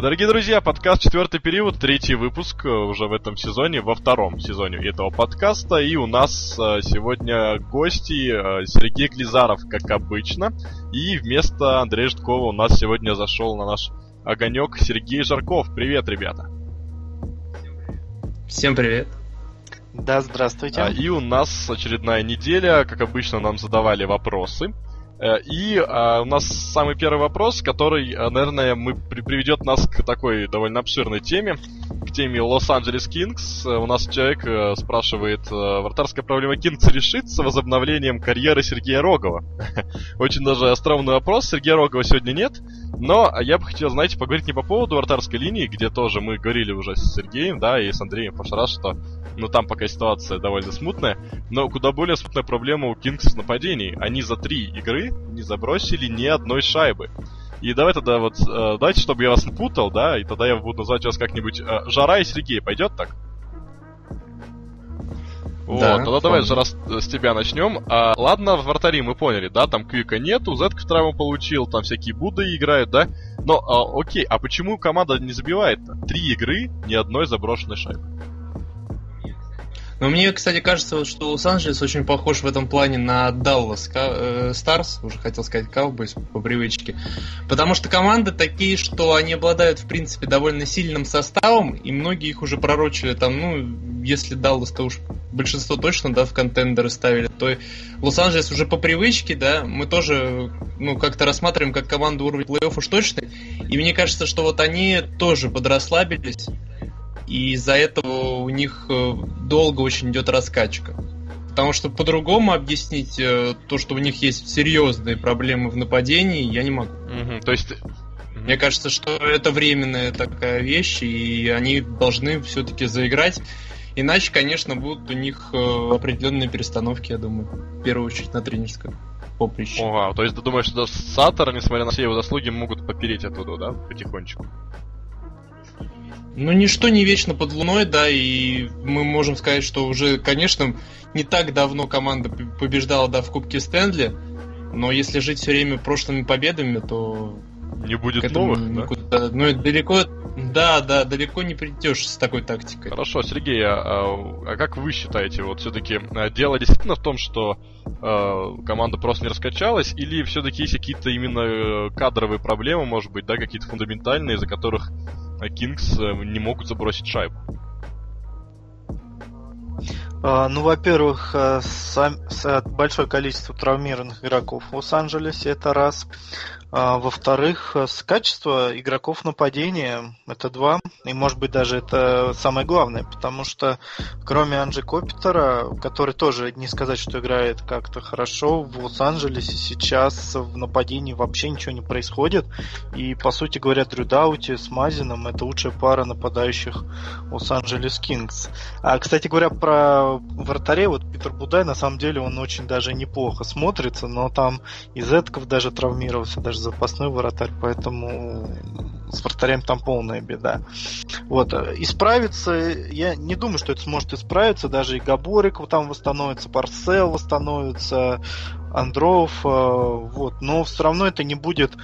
Дорогие друзья, подкаст «Четвертый период», третий выпуск э, уже в этом сезоне, во втором сезоне этого подкаста. И у нас э, сегодня гости э, Сергей Глизаров, как обычно. И вместо Андрея Житкова у нас сегодня зашел на наш огонек Сергей Жарков. Привет, ребята. Всем привет. Да, здравствуйте. А, и у нас очередная неделя. Как обычно, нам задавали вопросы. Э, и а, у нас самый первый вопрос, который, э, наверное, мы, при, приведет нас к такой довольно обширной теме, к теме Лос-Анджелес Кингс. Э, у нас человек спрашивает, вратарская проблема Кингс решится возобновлением карьеры Сергея Рогова? Очень даже остроумный вопрос. Сергея Рогова сегодня нет, но я бы хотел, знаете, поговорить не по поводу вратарской линии, где тоже мы говорили уже с Сергеем, да, и с Андреем раз, что ну там пока ситуация довольно смутная, но куда более смутная проблема у Кингс в нападении. Они за три игры не забросили ни одной шайбы. И давай тогда вот, э, давайте, чтобы я вас не путал, да, и тогда я буду называть вас как-нибудь э, Жара и Сергей, пойдет так? Да, вот, тогда давай, Жара, с, с тебя начнем. А, ладно, в вратаре мы поняли, да, там Квика нету, Зетка травму получил, там всякие Будды играют, да? Но, а, окей, а почему команда не забивает-то? Три игры, ни одной заброшенной шайбы. Но мне, кстати, кажется, что Лос-Анджелес очень похож в этом плане на Даллас Старс, уже хотел сказать Cowboys по привычке. Потому что команды такие, что они обладают, в принципе, довольно сильным составом, и многие их уже пророчили там, ну, если Даллас, то уж большинство точно, да, в контендеры ставили, то Лос-Анджелес уже по привычке, да, мы тоже, ну, как-то рассматриваем как команду уровня плей-офф уж точно, и мне кажется, что вот они тоже подрасслабились, и из-за этого у них э, долго очень идет раскачка. Потому что по-другому объяснить э, то, что у них есть серьезные проблемы в нападении, я не могу. Угу, то есть мне кажется, что это временная такая вещь, и они должны все-таки заиграть. Иначе, конечно, будут у них э, определенные перестановки, я думаю. В первую очередь на тренерском поприще. Ого, то есть ты думаешь, что Саттер, несмотря на все его заслуги, могут попереть оттуда, да, потихонечку? Ну, ничто не вечно под луной, да, и мы можем сказать, что уже, конечно, не так давно команда побеждала, да, в Кубке Стэнли, но если жить все время прошлыми победами, то... Не будет новых, никуда... да? Ну, далеко, да, да, далеко не придешь с такой тактикой. Хорошо, Сергей, а, а как вы считаете, вот все-таки а, дело действительно в том, что э, команда просто не раскачалась, или все-таки есть какие-то именно э, кадровые проблемы, может быть, да, какие-то фундаментальные, из-за которых а Кингс э, не могут забросить шайбу? А, ну, во-первых, э, большое количество травмированных игроков в Лос-Анджелесе, это раз. А, во-вторых, с качества игроков нападения это два. И может быть даже это самое главное, потому что кроме Анджи Копитера, который тоже не сказать, что играет как-то хорошо, в Лос-Анджелесе сейчас в нападении вообще ничего не происходит. И по сути говоря, Дрю Даути с Мазином это лучшая пара нападающих Лос-Анджелес Кингс. А, кстати говоря, про вратарей, вот Питер Будай, на самом деле он очень даже неплохо смотрится, но там из Этков даже травмировался, даже запасной вратарь, поэтому с вратарем там полная беда. Вот. Исправиться, я не думаю, что это сможет исправиться, даже и Габорик там восстановится, Парсел восстановится, Андров, э, вот. Но все равно это не будет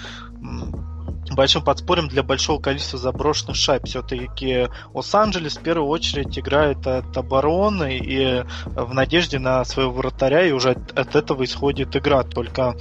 большим подспорьем для большого количества заброшенных шайб. Все-таки Лос-Анджелес в первую очередь играет от обороны и в надежде на своего вратаря, и уже от, от этого исходит игра. Только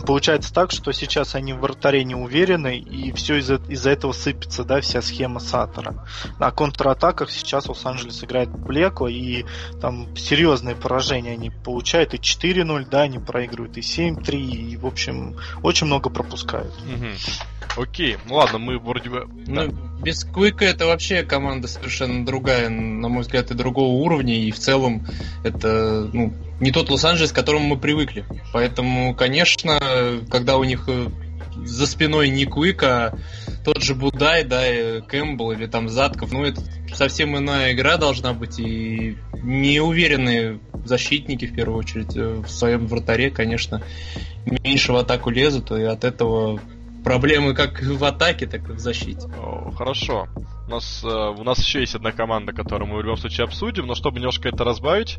получается так, что сейчас они в вратаре не уверены, и все из-за из этого сыпется, да, вся схема Саттера. На контратаках сейчас Лос-Анджелес играет Блеко, и там серьезные поражения они получают, и 4-0, да, они проигрывают, и 7-3, и, в общем, очень много пропускают. Угу. Окей, ну ладно, мы вроде бы... Ну, да. без Квика это вообще команда совершенно другая, на мой взгляд, и другого уровня, и в целом это, ну, не тот Лос-Анджелес, к которому мы привыкли. Поэтому, конечно, когда у них э, за спиной не Куик, а тот же Будай, да, Кэмпбелл или там Затков, ну это совсем иная игра должна быть, и неуверенные защитники, в первую очередь, э, в своем вратаре, конечно, меньше в атаку лезут, и от этого проблемы как в атаке, так и в защите. Хорошо. У нас, э, у нас еще есть одна команда, которую мы в любом случае обсудим, но чтобы немножко это разбавить,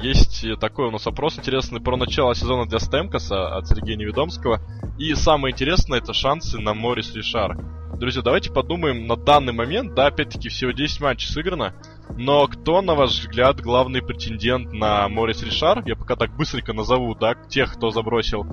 есть такой у нас опрос интересный про начало сезона для Стемкаса от Сергея Неведомского. И самое интересное это шансы на Морис Ришар. Друзья, давайте подумаем на данный момент, да, опять-таки всего 10 матчей сыграно, но кто, на ваш взгляд, главный претендент на Морис Ришар? Я пока так быстренько назову, да, тех, кто забросил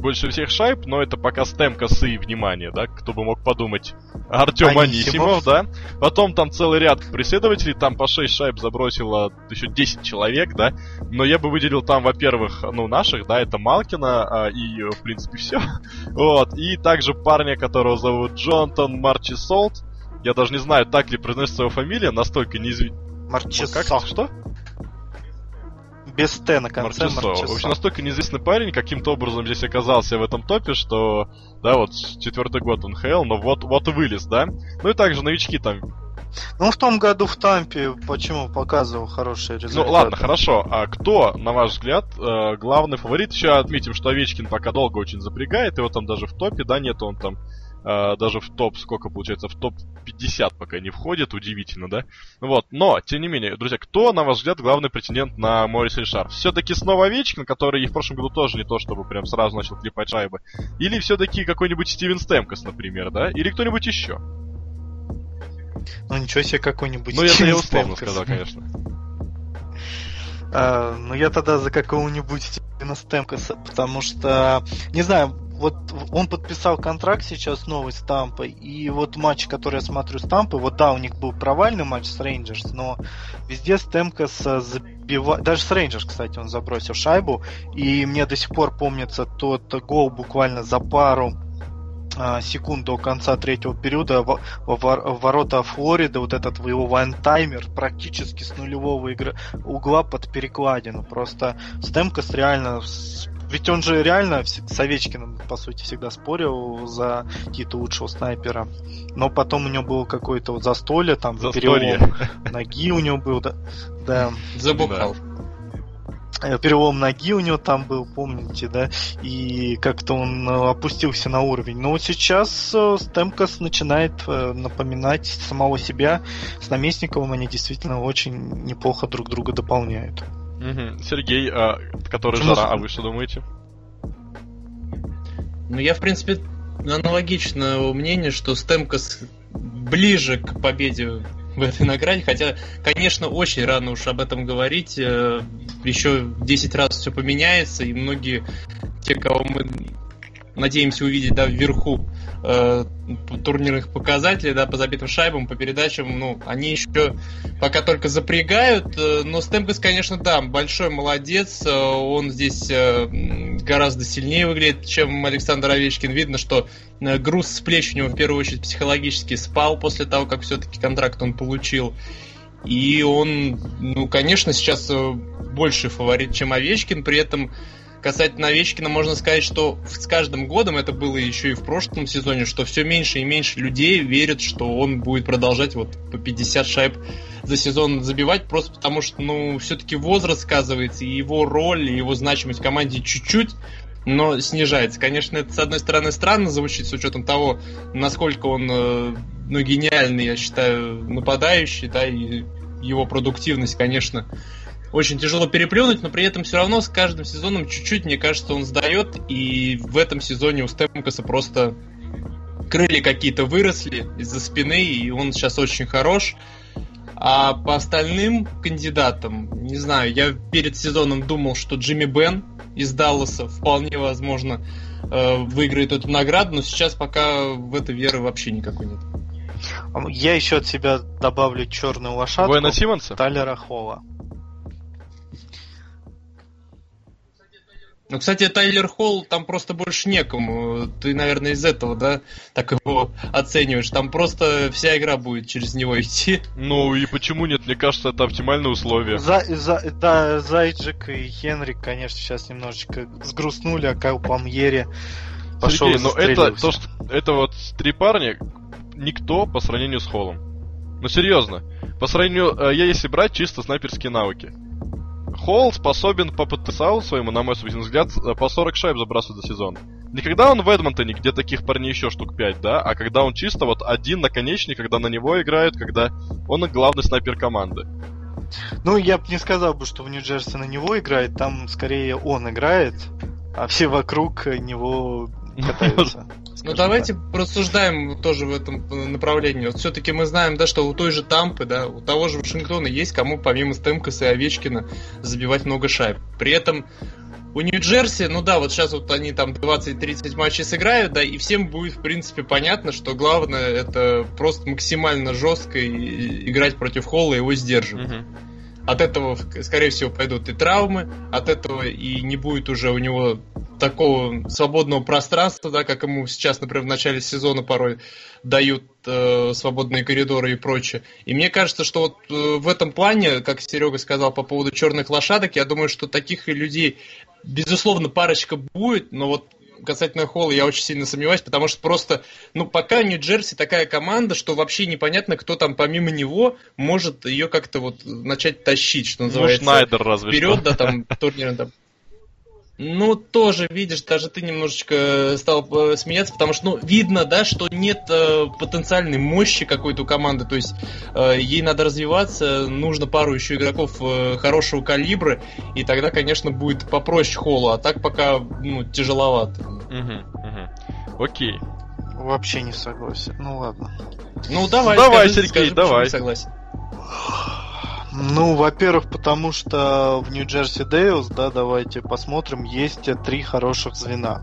больше всех шайб, но это пока стем косы, внимание, да, кто бы мог подумать. Артем Анисимов, да. Потом там целый ряд преследователей, там по 6 шайб забросило еще 10 человек, да. Но я бы выделил там, во-первых, ну, наших, да, это Малкина а, и, в принципе, все. вот. И также парня, которого зовут Джонатан Марчи Солт. Я даже не знаю, так ли произносится его фамилия, настолько неизвестно. Марчесо. Как? Что? Без Т на конце Марчесо. В общем, настолько неизвестный парень каким-то образом здесь оказался в этом топе, что, да, вот четвертый год НХЛ, но вот, вот и вылез, да? Ну и также новички там ну, в том году в Тампе почему показывал хорошие результаты. Ну, ладно, хорошо. А кто, на ваш взгляд, э, главный фаворит? Еще отметим, что Овечкин пока долго очень запрягает, его там даже в топе, да, нет, он там Uh, даже в топ, сколько получается, в топ 50 пока не входит, удивительно, да? Вот, но, тем не менее, друзья, кто, на ваш взгляд, главный претендент на Морис Ришар? Все-таки снова Овечкин, который и в прошлом году тоже не то, чтобы прям сразу начал клепать шайбы? Или все-таки какой-нибудь Стивен Стемкос, например, да? Или кто-нибудь еще? Ну, ничего себе какой-нибудь Ну, это я условно сказал, конечно. А, ну, я тогда за какого-нибудь Стивена Стемкоса, потому что, не знаю, вот он подписал контракт сейчас новый с Тампой, и вот матч, который я смотрю с Тампой, вот да, у них был провальный матч с Рейнджерс, но везде Стемкос забивает, даже с Рейнджерс, кстати, он забросил шайбу, и мне до сих пор помнится тот гол буквально за пару а, секунд до конца третьего периода в ворота Флориды, вот этот его one-timer практически с нулевого игры, угла под перекладину. Просто Стемкос реально ведь он же реально с Овечкиным, по сути, всегда спорил за титул лучшего снайпера. Но потом у него было какое-то вот застолье, там, застолье. перелом ноги у него был, да. да. Забухал. Э, перелом ноги у него там был, помните, да, и как-то он э, опустился на уровень. Но вот сейчас э, Стемкос начинает напоминать самого себя. С Наместниковым они действительно очень неплохо друг друга дополняют. Угу. Сергей, а, который Почему? жара, а вы что думаете? Ну, я, в принципе, аналогичного мнения, что Стемкос ближе к победе в этой награде, хотя, конечно, очень рано уж об этом говорить, э, еще 10 раз все поменяется, и многие, те, кого мы надеемся увидеть да, вверху э, турнирных показателей, да, по забитым шайбам, по передачам, ну, они еще пока только запрягают, э, но Стемкос, конечно, да, большой молодец, э, он здесь э, гораздо сильнее выглядит, чем Александр Овечкин. Видно, что э, груз с плеч у него в первую очередь психологически спал после того, как все-таки контракт он получил. И он, ну, конечно, сейчас э, больше фаворит, чем Овечкин, при этом Касательно Овечкина можно сказать, что с каждым годом, это было еще и в прошлом сезоне, что все меньше и меньше людей верят, что он будет продолжать вот по 50 шайб за сезон забивать, просто потому что, ну, все-таки возраст сказывается, и его роль, и его значимость в команде чуть-чуть но снижается. Конечно, это, с одной стороны, странно звучит, с учетом того, насколько он, э, ну, гениальный, я считаю, нападающий, да, и его продуктивность, конечно, очень тяжело переплюнуть, но при этом все равно с каждым сезоном чуть-чуть, мне кажется, он сдает. И в этом сезоне у Стемкоса просто крылья какие-то выросли из-за спины, и он сейчас очень хорош. А по остальным кандидатам, не знаю, я перед сезоном думал, что Джимми Бен из Далласа вполне возможно э, выиграет эту награду, но сейчас пока в это веры вообще никакой нет. Я еще от себя добавлю черную лошадку. Буэна Симмонса? Талера Холла. Ну, кстати, Тайлер Холл там просто больше некому. Ты, наверное, из этого, да, так его оцениваешь. Там просто вся игра будет через него идти. Ну и почему нет? Мне кажется, это оптимальные условия. За, за, да, Зайджик и Хенрик, конечно, сейчас немножечко сгрустнули, а Кайл Памьери пошел Сергей, но это, то, что, это вот три парня, никто по сравнению с Холлом. Ну серьезно, по сравнению, э, я если брать чисто снайперские навыки. Холл способен по потенциалу своему, на мой собственный взгляд, э, по 40 шайб забрасывать за сезон. Не когда он в Эдмонтоне, где таких парней еще штук 5, да, а когда он чисто вот один наконечник, когда на него играют, когда он главный снайпер команды. Ну, я бы не сказал бы, что в Нью-Джерси на него играет, там скорее он играет, а все вокруг него катаются. Ну давайте так. просуждаем тоже в этом направлении. Вот все-таки мы знаем, да, что у той же Тампы, да, у того же Вашингтона есть кому помимо Стемкаса и Овечкина забивать много шайб. При этом у Нью-Джерси, ну да, вот сейчас вот они там 20-30 матчей сыграют, да, и всем будет, в принципе, понятно, что главное это просто максимально жестко играть против Холла и его сдерживать. Угу. От этого, скорее всего, пойдут и травмы, от этого и не будет уже у него такого свободного пространства, да, как ему сейчас, например, в начале сезона порой дают э, свободные коридоры и прочее. И мне кажется, что вот э, в этом плане, как Серега сказал по поводу черных лошадок, я думаю, что таких людей, безусловно, парочка будет, но вот касательно Холла я очень сильно сомневаюсь, потому что просто, ну, пока Нью-Джерси такая команда, что вообще непонятно, кто там помимо него может ее как-то вот начать тащить, что ну, называется. Ну, Шнайдер разве Вперед, что. да, там, турнир, там, ну, тоже, видишь, даже ты немножечко стал э, смеяться, потому что, ну, видно, да, что нет э, потенциальной мощи какой-то у команды, то есть э, ей надо развиваться, нужно пару еще игроков э, хорошего калибра, и тогда, конечно, будет попроще Холлу, а так пока, ну, тяжеловато. Угу, угу. Окей. Вообще не согласен. Ну ладно. Ну давай, давай, скажи, Сергей, скажи, давай. Согласен. Ну, во-первых, потому что в Нью-Джерси Дейлс, да, давайте посмотрим, есть три хороших звена.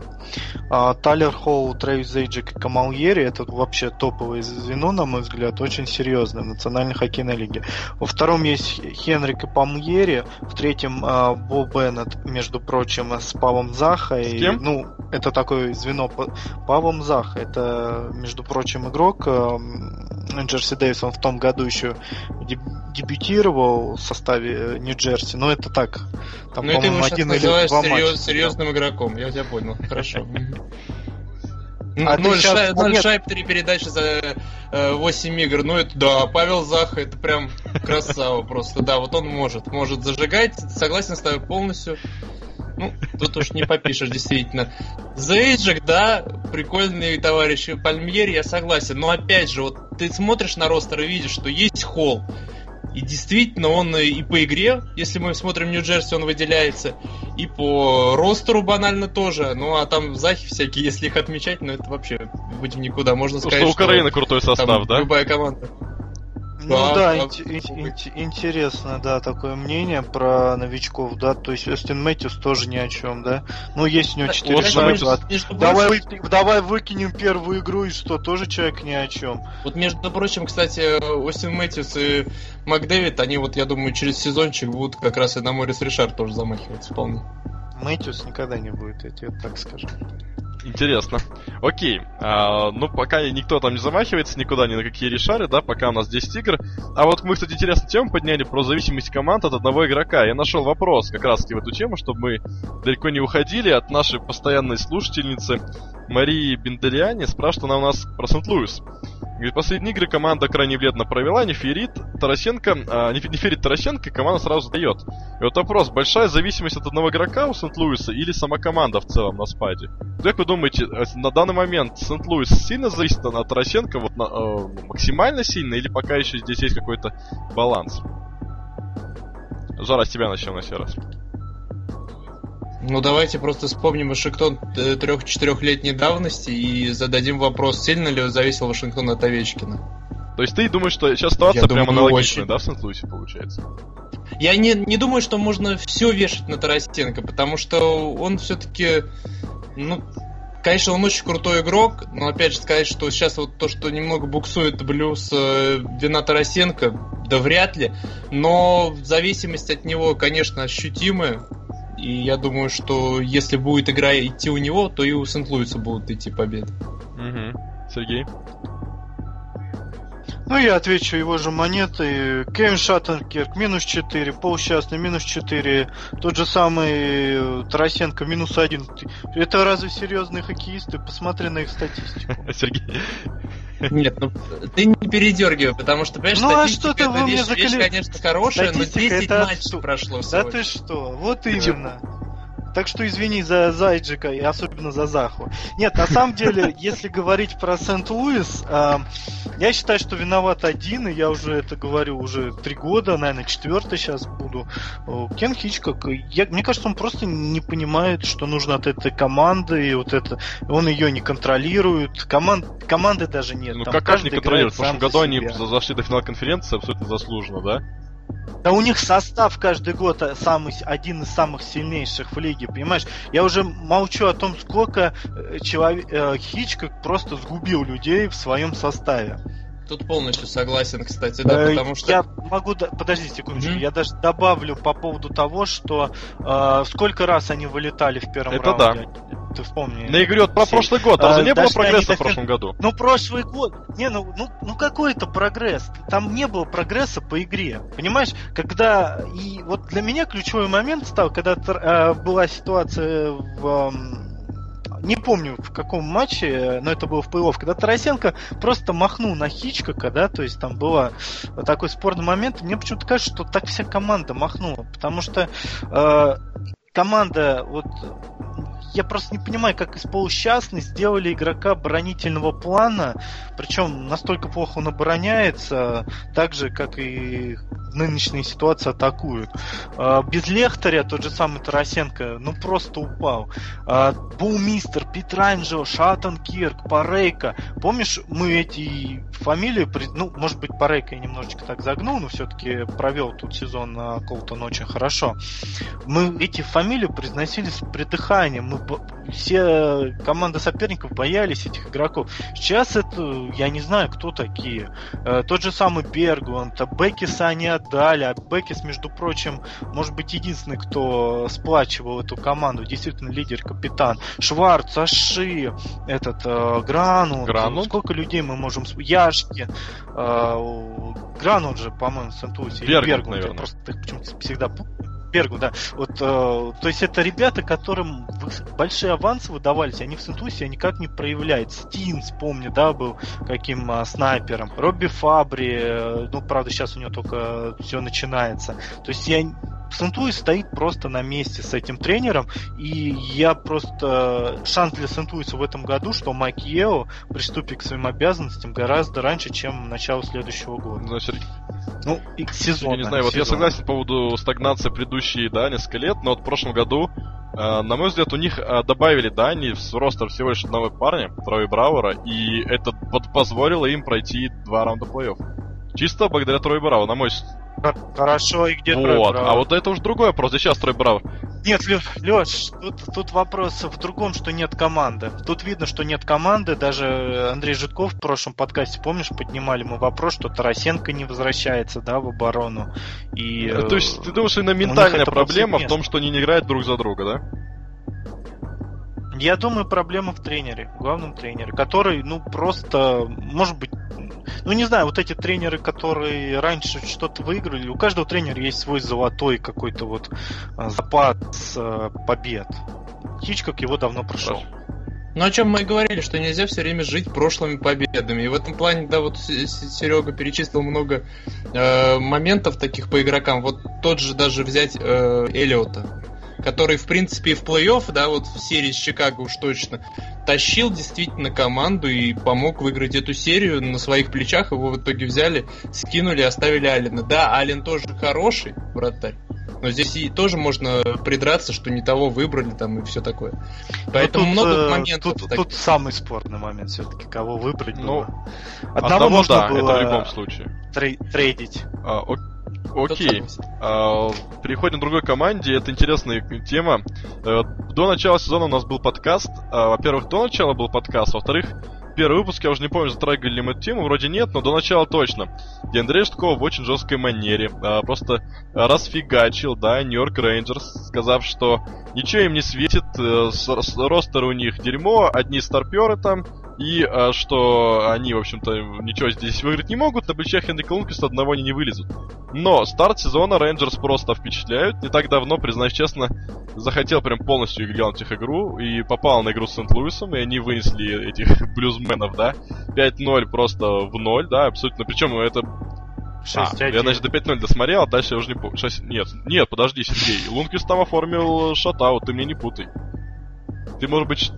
А, Тайлер Холл, Трэвис Эйджик и Камал Ери это вообще топовое звено, на мой взгляд, очень серьезное в Национальной хоккейной лиге. Во втором есть Хенрик и Памьери, в третьем а, Бо Беннет, между прочим, с Павом Заха. С кем? Ну, это такое звено Павом Заха. Это, между прочим, игрок Джерси Дэвис, он в том году еще дебютировал в составе Нью-Джерси, но это так. Там, ну, ты его сейчас называешь серьез, серьезным игроком, я тебя понял, хорошо. А ноль, шай, ноль шайб, три передачи за э, 8 игр. Ну это да, Павел Заха, это прям красава просто. Да, вот он может. Может зажигать. Согласен с тобой полностью. Ну, тут уж не попишешь, действительно. Зейджик, да, прикольный товарищ. Пальмьер, я согласен. Но опять же, вот ты смотришь на ростер и видишь, что есть холл. И действительно, он и по игре, если мы смотрим Нью-Джерси, он выделяется, и по ростеру банально тоже. Ну, а там захи всякие, если их отмечать, ну, это вообще в никуда. Можно сказать, что... у Украины крутой состав, да? Любая команда. Ну да, да ин- ин- интересно, да, такое мнение про новичков, да, то есть Остин Мэтьюс тоже ни о чем, да. Ну, есть у него 4 шайбы. Давай, вы, давай выкинем первую игру и что, тоже человек ни о чем. Вот, между прочим, кстати, Остин Мэтьюс и Макдэвид, они вот, я думаю, через сезончик будут как раз и на Морис Ришар тоже замахиваться вполне. Мэтьюс никогда не будет, я тебе так скажу. Интересно. Окей. А, ну, пока никто там не замахивается никуда, ни на какие решары, да, пока у нас 10 игр. А вот мы, кстати, интересную тему подняли про зависимость команд от одного игрока. Я нашел вопрос как раз-таки в эту тему, чтобы мы далеко не уходили от нашей постоянной слушательницы Марии Бендельяне. Спрашивает она у нас про Сент-Луис. Говорит, последние игры команда крайне бледно провела, не ферит Тарасенко, а, не, не Тарасенко, команда сразу дает. И вот вопрос, большая зависимость от одного игрока у Сент-Луиса или сама команда в целом на спаде? Как вы думаете, э, на данный момент Сент-Луис сильно зависит от Тарасенко, вот на, э, максимально сильно, или пока еще здесь есть какой-то баланс? Жара, с тебя начнем на сей раз. Ну давайте просто вспомним Вашингтон э, трех-четырехлетней давности и зададим вопрос, сильно ли зависел Вашингтон от Овечкина. То есть ты думаешь, что сейчас ситуация Я прям думаю, аналогичная, очень. да, в Сент-Луисе получается? Я не, не думаю, что можно все вешать на Тарасенко, потому что он все-таки, ну, конечно, он очень крутой игрок, но опять же сказать, что сейчас вот то, что немного буксует Блюз э, вина Тарасенко, да вряд ли. Но зависимость от него, конечно, ощутимая. И я думаю, что если будет игра идти у него, то и у Сент-Луиса будут идти победы. Угу. Сергей? Ну, я отвечу его же монеты. Кевин Шаттенкерк минус 4, Пол Счастный минус 4, тот же самый э, Тарасенко минус 1. Это разве серьезные хоккеисты? Посмотри на их статистику. Сергей. Нет, ну ты не передергивай, потому что, понимаешь, ну, а что ты вы вещь, закали... вещь, конечно, хорошая, но 10 матчей прошло Да ты что, вот именно. Так что извини за Зайджика и особенно за Заху. Нет, на самом деле, если говорить про Сент-Луис, э, я считаю, что виноват один, и я уже это говорю уже три года, наверное, четвертый сейчас буду. Кен Хичкок, я, мне кажется, он просто не понимает, что нужно от этой команды, и вот это, он ее не контролирует, команд, команды даже нет. Ну как, как не контролирует? В прошлом году они зашли до финала конференции абсолютно заслуженно, да? Да у них состав каждый год э, самый, один из самых сильнейших в лиге, понимаешь? Я уже молчу о том, сколько э, человек, э, Хичкок просто сгубил людей в своем составе. Тут полностью согласен, кстати, да, э, потому что... Я могу... Подожди секундочку, mm-hmm. я даже добавлю по поводу того, что э, сколько раз они вылетали в первом Это раунде. да. Ты вспомни. На игре вот про прошлый год, там а, не было прогресса в прошлом году. Ну, прошлый год... Не, ну, ну, ну какой это прогресс? Там не было прогресса по игре. Понимаешь, когда... И вот для меня ключевой момент стал, когда э, была ситуация в... Э, не помню в каком матче, но это было в плей-офф, когда Тарасенко просто махнул на Хичкока, да, то есть там был такой спорный момент. Мне почему-то кажется, что так вся команда махнула, потому что э, команда вот я просто не понимаю, как из полусчастной сделали игрока оборонительного плана, причем настолько плохо он обороняется, так же, как и в нынешней ситуации атакуют. А, без Лехтаря тот же самый Тарасенко, ну просто упал. А, Булмистер, Петранджо, Шатан Кирк, Парейка. Помнишь, мы эти фамилии, ну, может быть, Парейка я немножечко так загнул, но все-таки провел тут сезон на Колтон очень хорошо. Мы эти фамилии произносили с придыханием. Мы все команды соперников боялись этих игроков. Сейчас это, я не знаю, кто такие. Э, тот же самый Бергуант, Бекиса они отдали, а Бекис, между прочим, может быть единственный, кто сплачивал эту команду, действительно лидер, капитан. Шварц, Аши, этот э, Грану. Грану? Сколько людей мы можем... Яшки. Э, Грану же, по-моему, Сент-Луисе. Бергуант, Бергуант, наверное. Я просто почему-то всегда Бергу, да. Вот, э, то есть это ребята, которым большие авансы выдавались, они в Сентусе никак не проявляют. Стин, вспомни, да, был каким э, снайпером. Робби Фабри, э, ну, правда, сейчас у него только все начинается. То есть я Сентуи стоит просто на месте с этим тренером, и я просто... Шанс для Сентуиса в этом году, что Майк Ео приступит к своим обязанностям гораздо раньше, чем начало следующего года. Значит, ну, и сезон. Я не знаю, вот я согласен по поводу стагнации предыдущие, да, несколько лет, но вот в прошлом году, э, на мой взгляд, у них э, добавили, да, они в ростер всего лишь одного парня, Трой Брауэра, и это вот позволило им пройти два раунда плей-офф. Чисто благодаря Трой Брау, на мой Хорошо, и где Вот, а вот это уже другой вопрос. И сейчас Трой Браво. Нет, Леш, тут, тут вопрос в другом, что нет команды. Тут видно, что нет команды. Даже Андрей Житков в прошлом подкасте, помнишь, поднимали мы вопрос, что Тарасенко не возвращается, да, в оборону. И, То есть ты думаешь, именно ментальная проблема в том, что они не играют друг за друга, да? Я думаю, проблема в тренере, главном тренере, который, ну, просто, может быть, ну, не знаю, вот эти тренеры, которые раньше что-то выиграли, у каждого тренера есть свой золотой какой-то вот а, запас а, побед. Хичкок его давно прошел. Ну, о чем мы и говорили, что нельзя все время жить прошлыми победами. И в этом плане, да, вот Серега перечислил много э, моментов таких по игрокам. Вот тот же даже взять э, Эллиота который, в принципе, в плей-офф, да, вот в серии с Чикаго уж точно, тащил действительно команду и помог выиграть эту серию на своих плечах. Его в итоге взяли, скинули, оставили Алина. Да, Ален тоже хороший вратарь. Но здесь и тоже можно придраться, что не того выбрали там и все такое. Ну, Поэтому тут, много э, моментов. Тут, тут самый спорный момент все-таки, кого выбрать. Ну, одного, одного можно да, было это в любом случае. Трей- трейдить. А, Окей. А, переходим к другой команде. Это интересная тема. Э, до начала сезона у нас был подкаст. А, во-первых, до начала был подкаст. Во-вторых, первый выпуск, я уже не помню, затрагивали ли мы эту тему, вроде нет, но до начала точно. Где Андрей Штков в очень жесткой манере а, просто расфигачил, да, Нью-Йорк Рейнджерс, сказав, что ничего им не светит, э, с, с, ростер у них дерьмо, одни старперы там, и а, что они, в общем-то, ничего здесь выиграть не могут, на плечах Хенрика Лунквиста одного они не вылезут. Но старт сезона Рейнджерс просто впечатляют. Не так давно, признаюсь честно, захотел прям полностью глянуть их игру и попал на игру с Сент-Луисом, и они вынесли этих блюзменов, да, 5-0 просто в ноль, да, абсолютно. Причем это А, я, значит, до 5-0 досмотрел, а дальше я уже не помню. 6... Нет, нет, подожди, Сергей. Лунквист там оформил шатаут, ты мне не путай. Ты, может быть,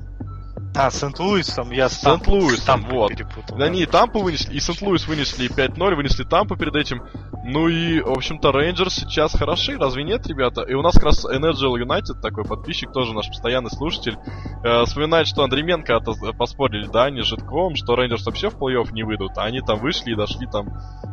а, Сент-Луисом я Сент-Луисом, вот. Перепутал, да, да, не, Тампу вынесли, и Сент-Луис вынесли 5-0, вынесли Тампу перед этим. Ну и, в общем-то, Рейнджерс сейчас хороши, разве нет, ребята? И у нас как раз Energy United, такой подписчик, тоже наш постоянный слушатель, э, вспоминает, что Андременко поспорили, да, они с Житковым, что Рейнджерс вообще в плей-офф не выйдут, а они там вышли и дошли там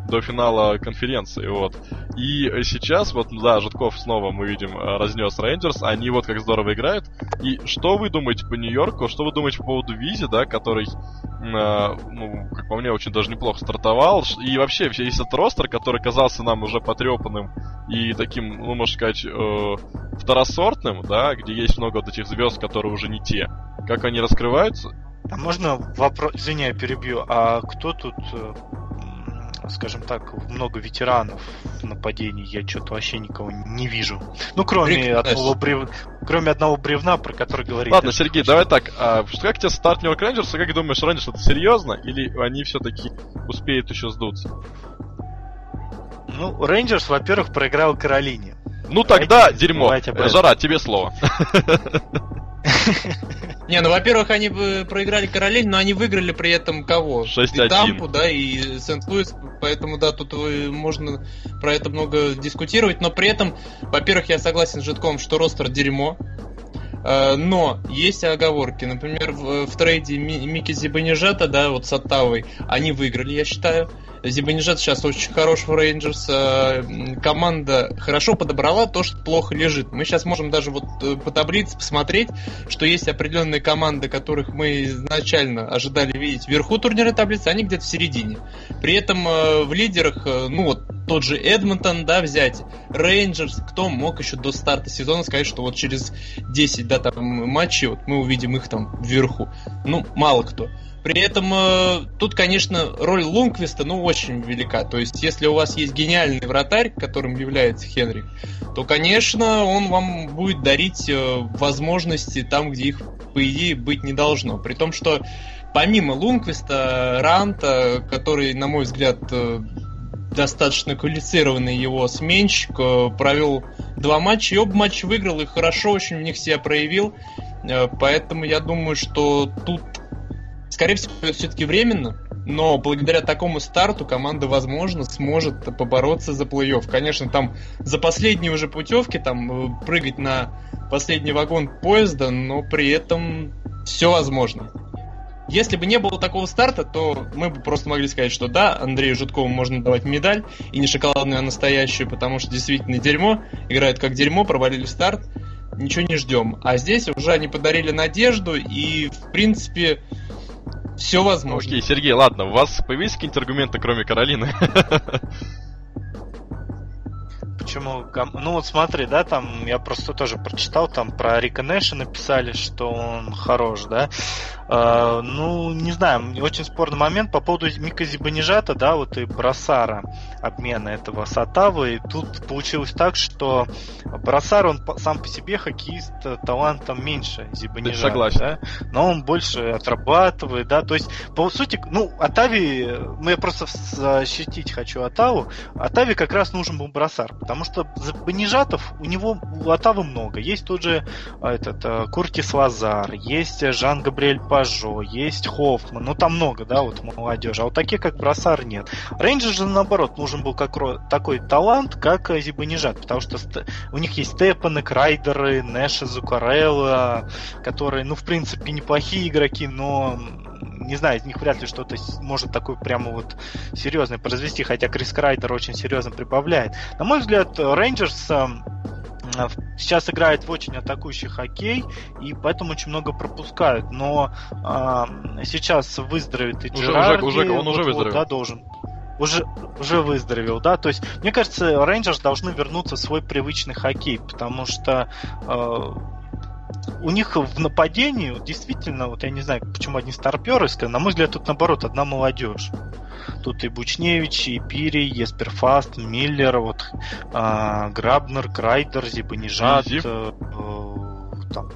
до финала конференции, вот. И сейчас, вот, да, Житков снова, мы видим, э, разнес Рейнджерс, они вот как здорово играют. И что вы думаете по Нью-Йорку, что вы думаете по поводу Визи, да, который, э, ну, как по мне, очень даже неплохо стартовал, и вообще весь этот ростер, который казался нам уже потрепанным и таким, ну, можно сказать, э, второсортным, да, где есть много вот этих звезд, которые уже не те. Как они раскрываются? А можно вопрос, извини, перебью, а кто тут э, скажем так, много ветеранов в нападении, я что-то вообще никого не вижу. Ну, кроме одного, брев... кроме одного бревна, про который говорит. Ладно, Сергей, давай так. А, как тебе старт Нью-Йорк Рейнджерс? Как думаешь, Рейнджерс это серьезно? Или они все-таки успеют еще сдуться? Ну, Рейнджерс, во-первых, проиграл Каролине. Ну тогда дерьмо. Жара, тебе слово. Не, ну, во-первых, они бы проиграли Каролине, но они выиграли при этом кого? 6-1. И Тампу, да, и Сент-Луис, поэтому, да, тут можно про это много дискутировать, но при этом, во-первых, я согласен с Житком, что ростер дерьмо, э, но есть оговорки. Например, в, в трейде Мики Зибанежата, да, вот с Оттавой, они выиграли, я считаю. Зибанижат сейчас очень хорош в Рейнджерс. Э, команда хорошо подобрала то, что плохо лежит. Мы сейчас можем даже вот э, по таблице посмотреть, что есть определенные команды, которых мы изначально ожидали видеть вверху турнирной таблицы, они где-то в середине. При этом э, в лидерах, ну вот тот же Эдмонтон, да, взять, Рейнджерс, кто мог еще до старта сезона сказать, что вот через 10, да, там матчей вот мы увидим их там вверху. Ну, мало кто. При этом э, тут, конечно, роль Лунквиста, ну, очень велика. То есть, если у вас есть гениальный вратарь, которым является Хенрик, то, конечно, он вам будет дарить э, возможности там, где их, по идее, быть не должно. При том, что помимо Лунквиста, Ранта, который, на мой взгляд, э, достаточно квалифицированный его сменщик, э, провел два матча, и оба матча выиграл, и хорошо очень в них себя проявил. Э, поэтому я думаю, что тут Скорее всего, это все-таки временно, но благодаря такому старту команда, возможно, сможет побороться за плей-офф. Конечно, там за последние уже путевки, там э, прыгать на последний вагон поезда, но при этом все возможно. Если бы не было такого старта, то мы бы просто могли сказать, что да, Андрею Жуткову можно давать медаль, и не шоколадную, а настоящую, потому что действительно дерьмо, играют как дерьмо, провалили старт, ничего не ждем. А здесь уже они подарили надежду, и в принципе все возможно. Окей, Сергей, ладно, у вас появились какие-нибудь аргументы, кроме Каролины? Почему? Ну вот смотри, да, там я просто тоже прочитал, там про Рика Нэша написали, что он хорош, да. Э, ну, не знаю, очень спорный момент по поводу Мика Зибанижата, да, вот и Бросара обмена этого Сатавы. И тут получилось так, что Бросар, он сам по себе хоккеист э, талантом меньше Зибанижата. Согласен. Да? Но он больше отрабатывает, да, то есть, по сути, ну, Атави, ну, я просто защитить хочу Атаву, Атави как раз нужен был Бросар, потому что Зибанижатов, у него, у Атавы много. Есть тот же а, этот, э, Куртис Лазар, есть Жан-Габриэль Пажо, есть Хоффман, ну там много, да, вот молодежи. А вот такие, как Бросар, нет. Рейнджер же, наоборот, нужен был как, такой талант, как Зибанижат, потому что у них есть Степаны, Крайдеры, Нэша, Зукарелла, которые, ну, в принципе, неплохие игроки, но не знаю, из них вряд ли что-то может такое прямо вот серьезное произвести, хотя Крис Крайдер очень серьезно прибавляет. На мой взгляд, Рейнджерс Э, сейчас играет в очень атакующий хоккей, и поэтому очень много пропускают. Но э, сейчас выздоровеет и Жирарди. Уже, уже, он вот, уже выздоровел. Вот, да, должен уже, уже выздоровел, да, то есть, мне кажется, Рейнджерс должны вернуться в свой привычный хоккей, потому что э, у них в нападении действительно, вот я не знаю, почему одни старперы, на мой взгляд, тут наоборот, одна молодежь. Тут и Бучневич, и Пири, Еспер Фаст, Миллер, вот, э, Грабнер, Крайдер, Зибанижат, э, там,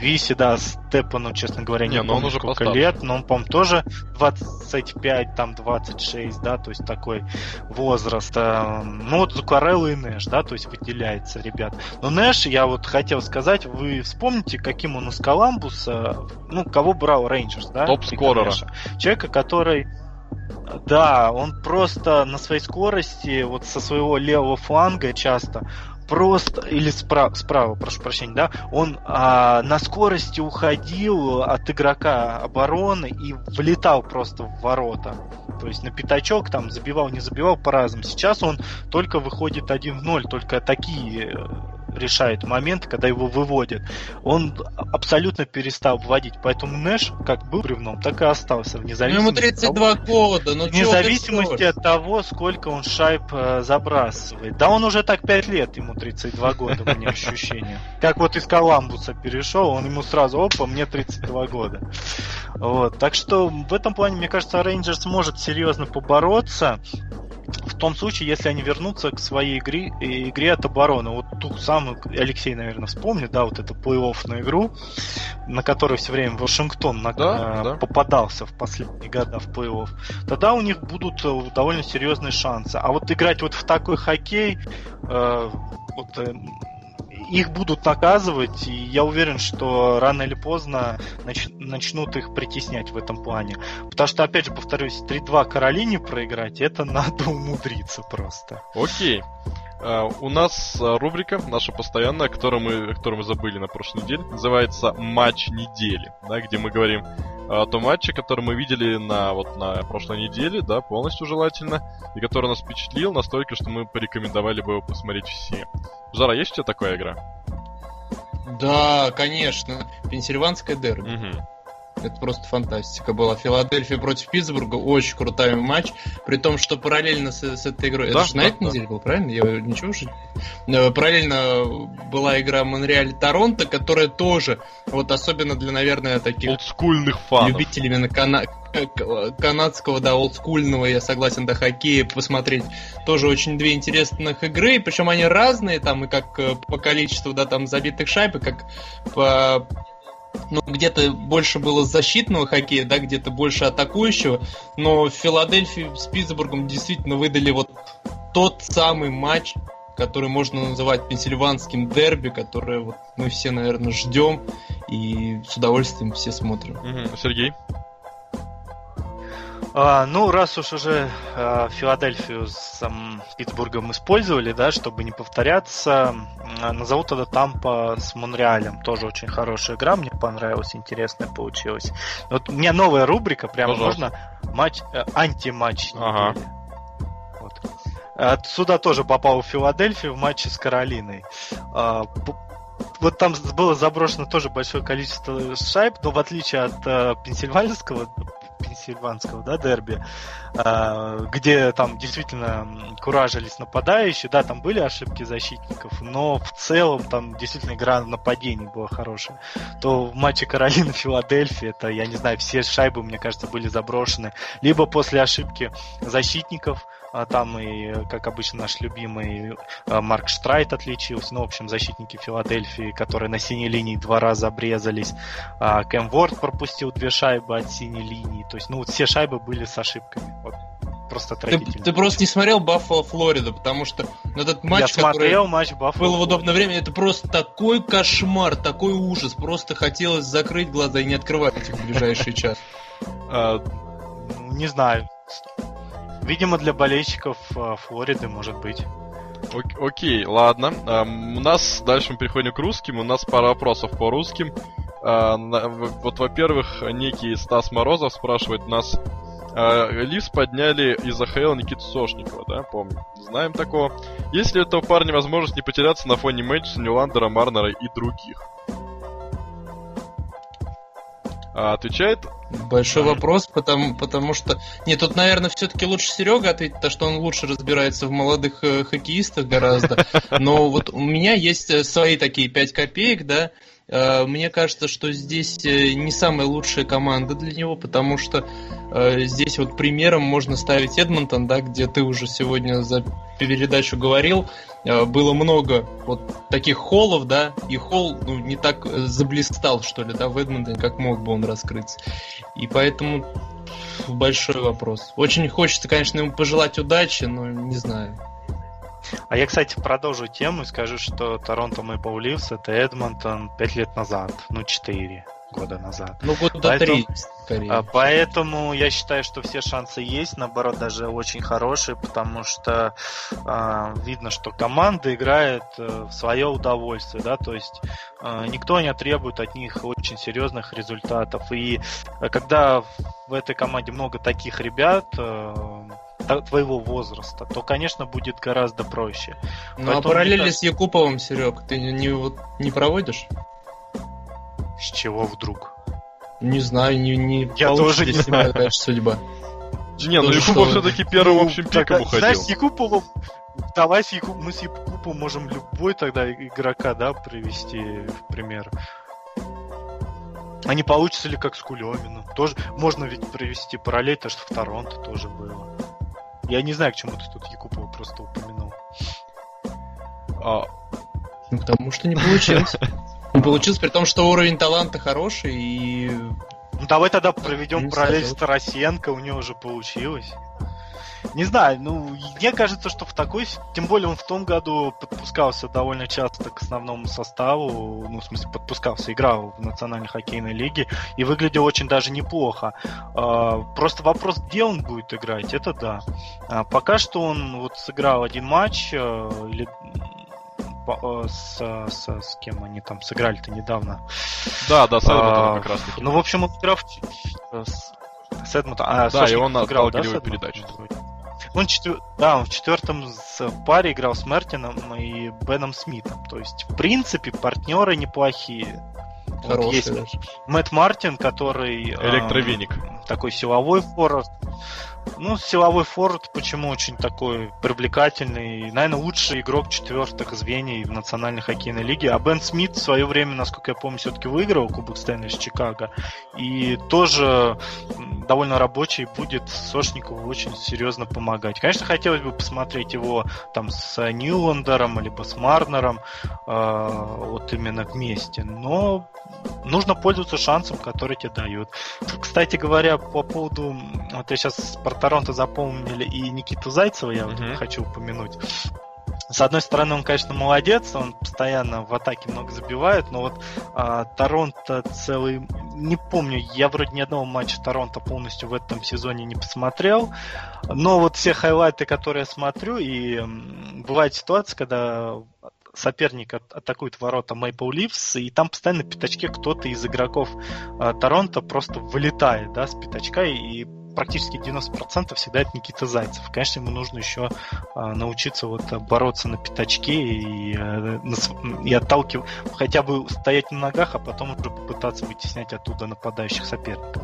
Виси, да, Степану, честно говоря, не, не помню, он уже сколько постарше. лет, но он, по-моему, тоже 25, там, 26, да, то есть такой возраст. Э, ну, вот Зукарелл и Нэш, да, то есть выделяется, ребят. Но Нэш, я вот хотел сказать, вы вспомните, каким он из Коламбуса, ну, кого брал Рейнджерс, да? Топ-скорера. Человека, который да, он просто на своей скорости, вот со своего левого фланга часто просто или справа, справа, прошу прощения, да, он а, на скорости уходил от игрока обороны и влетал просто в ворота. То есть на пятачок там забивал, не забивал по-разному. Сейчас он только выходит 1 в 0, только такие решает момент, когда его выводят. Он абсолютно перестал вводить. Поэтому Нэш как был бревном, так и остался. Вне ну, ему 32 того, года. Ну, вне зависимости от того, сколько он шайб э, забрасывает. Да он уже так 5 лет, ему 32 года, у меня ощущение. Как вот из Коламбуса перешел, он ему сразу, опа, мне 32 года. Вот. Так что в этом плане, мне кажется, Рейнджерс может серьезно побороться в том случае, если они вернутся к своей игре, игре от обороны. Вот ту самую, Алексей, наверное, вспомнит, да, вот эту плей-оффную игру, на которой все время Вашингтон на, да, э, да. попадался в последние годы в плей-офф. Тогда у них будут э, довольно серьезные шансы. А вот играть вот в такой хоккей, э, вот, э, их будут наказывать, и я уверен, что рано или поздно нач- начнут их притеснять в этом плане. Потому что, опять же, повторюсь, 3-2 Каролине проиграть, это надо умудриться просто. Окей. Uh, у нас uh, рубрика наша постоянная, которую мы, которую мы забыли на прошлой неделе, называется «Матч недели», да, где мы говорим о том матче, который мы видели на, вот, на прошлой неделе, да, полностью желательно, и который нас впечатлил настолько, что мы порекомендовали бы его посмотреть все. Жара, есть у тебя такая игра? Да, конечно. Пенсильванская дерби. Угу. Это просто фантастика была. Филадельфия против Питтсбурга. Очень крутой матч. При том, что параллельно с, с этой игрой... Да, Это же на да, этой да. неделе был, правильно? Я ничего уже... Э, Параллельно была игра Монреаль-Торонто, которая тоже, вот особенно для, наверное, таких Олдскульных фанов. любителей именно кана- к- канадского, да, олдскульного, я согласен, до хоккея посмотреть. Тоже очень две интересных игры, причем они разные, там и как э, по количеству, да, там забитых шайб, и как по ну, где-то больше было защитного хоккея, да, где-то больше атакующего, но в Филадельфии с Питтсбургом действительно выдали вот тот самый матч, который можно называть пенсильванским дерби, который вот мы все, наверное, ждем и с удовольствием все смотрим. Сергей? А, ну, раз уж уже а, Филадельфию с ам, Питтсбургом использовали, да, чтобы не повторяться, а, назову тогда Тампа с Монреалем. Тоже очень хорошая игра, мне понравилась, интересная получилась. Вот у меня новая рубрика, прямо Пожалуйста. можно матч, э, антиматч Ага. недели. Вот. Отсюда тоже попал в Филадельфию в матче с Каролиной. А, вот там было заброшено тоже большое количество шайб, но в отличие от э, пенсильванского, пенсильванского, да, дерби, а, где там действительно куражились нападающие, да, там были ошибки защитников, но в целом там действительно игра на нападении была хорошая, то в матче Каролины Филадельфии, это, я не знаю, все шайбы, мне кажется, были заброшены. Либо после ошибки защитников, там и, как обычно, наш любимый а, Марк Штрайт отличился. Ну, в общем, защитники Филадельфии, которые на синей линии два раза обрезались. А, Кэм Ворд пропустил две шайбы от синей линии. То есть, ну, вот все шайбы были с ошибками. Вот, просто Ты, отвратительно. ты просто не смотрел Баффало Флорида, потому что этот матч, Я смотрел матч Баффало. был в удобное время, это просто такой кошмар, такой ужас. Просто хотелось закрыть глаза и не открывать их в ближайший час. А, Ну, Не знаю. Видимо, для болельщиков а, Флориды, может быть. ок- окей, ладно. Ам, у нас дальше мы переходим к русским. У нас пара вопросов по русским. В- вот, во-первых, некий Стас Морозов спрашивает нас. а, Ливс подняли из АХЛ Никиту Сошникова, да, помню. Знаем такого. Есть ли у этого парня возможность не потеряться на фоне Мэтчеса, Ньюландера, Марнера и других? А, отвечает Большой вопрос, потому, потому что... Нет, тут, наверное, все-таки лучше Серега ответить, то что он лучше разбирается в молодых э, хоккеистах гораздо. Но вот у меня есть э, свои такие 5 копеек, да. Э, мне кажется, что здесь э, не самая лучшая команда для него, потому что э, здесь вот примером можно ставить Эдмонтон, да, где ты уже сегодня за передачу говорил, было много вот таких холлов, да, и холл ну, не так заблистал, что ли, да, в Эдмонтоне, как мог бы он раскрыться. И поэтому большой вопрос. Очень хочется, конечно, ему пожелать удачи, но не знаю. А я, кстати, продолжу тему и скажу, что Торонто Мэйпл Ливс это Эдмонтон 5 лет назад, ну 4 года назад. Ну, года поэтому, 3, скорее. А, поэтому я считаю, что все шансы есть, наоборот, даже очень хорошие, потому что э, видно, что команда играет э, в свое удовольствие, да, то есть э, никто не требует от них очень серьезных результатов. И э, когда в этой команде много таких ребят, э, твоего возраста, то, конечно, будет гораздо проще. Ну Поэтому а параллели кажется... с Якуповым, Серег, ты не, вот, не проводишь? С чего вдруг? Не знаю, не, не Я тоже не знаю. Моя, судьба. Не, ну Якупов все-таки первым ну, общим пиком уходил. Знаешь, с Якуповым Давай с Якуп... мы с Якуповым можем любой тогда игрока, да, привести в пример. А не получится ли как с Кулеминым? Тоже можно ведь привести параллель, то что в Торонто тоже было. Я не знаю, к чему ты тут Якупова просто упомянул. А... Ну, потому что не получилось. Не получилось, при том, что уровень таланта хороший и... Ну давай тогда проведем параллель с Тарасенко, у него уже получилось. Не знаю, ну, мне кажется, что в такой, тем более он в том году подпускался довольно часто к основному составу, ну, в смысле, подпускался, играл в Национальной хоккейной лиге и выглядел очень даже неплохо. А, просто вопрос, где он будет играть, это да. А, пока что он вот сыграл один матч, э, или э, с, с, с кем они там сыграли-то недавно. Да, да, с Эдмонтоном а, как раз таки. Ну, в общем, он играл в... с, с Эдмонтоном. А, да, и он играл, да, передачу. Он четвер... Да, он в четвертом в паре играл с Мертином и Беном Смитом. То есть, в принципе, партнеры неплохие. Хороший, вот есть. Мэтт Мартин, который... Электровеник. Э, такой силовой форвард. Ну, силовой форвард почему очень такой привлекательный. Наверное, лучший игрок четвертых звеньев в Национальной хоккейной лиге. А Бен Смит в свое время, насколько я помню, все-таки выиграл Кубок Стэнли с Чикаго. И тоже довольно рабочий будет Сошникову очень серьезно помогать. Конечно, хотелось бы посмотреть его там с Ньюландером, либо с Марнером э, вот именно вместе. Но нужно пользоваться шансом, который тебе дают. Кстати говоря, по поводу... Вот я сейчас про Торонто запомнили и Никиту Зайцева я mm-hmm. хочу упомянуть. С одной стороны, он, конечно, молодец, он постоянно в атаке много забивает, но вот а, Торонто целый... Не помню, я вроде ни одного матча Торонто полностью в этом сезоне не посмотрел, но вот все хайлайты, которые я смотрю, и м, бывает ситуация, когда соперник атакует ворота Maple Leafs, и там постоянно в пятачке кто-то из игроков э, Торонто просто вылетает, да, с пятачка, и практически 90% всегда это Никита Зайцев. Конечно, ему нужно еще а, научиться вот бороться на пятачке и, а, и отталкивать, хотя бы стоять на ногах, а потом уже попытаться вытеснять оттуда нападающих соперников.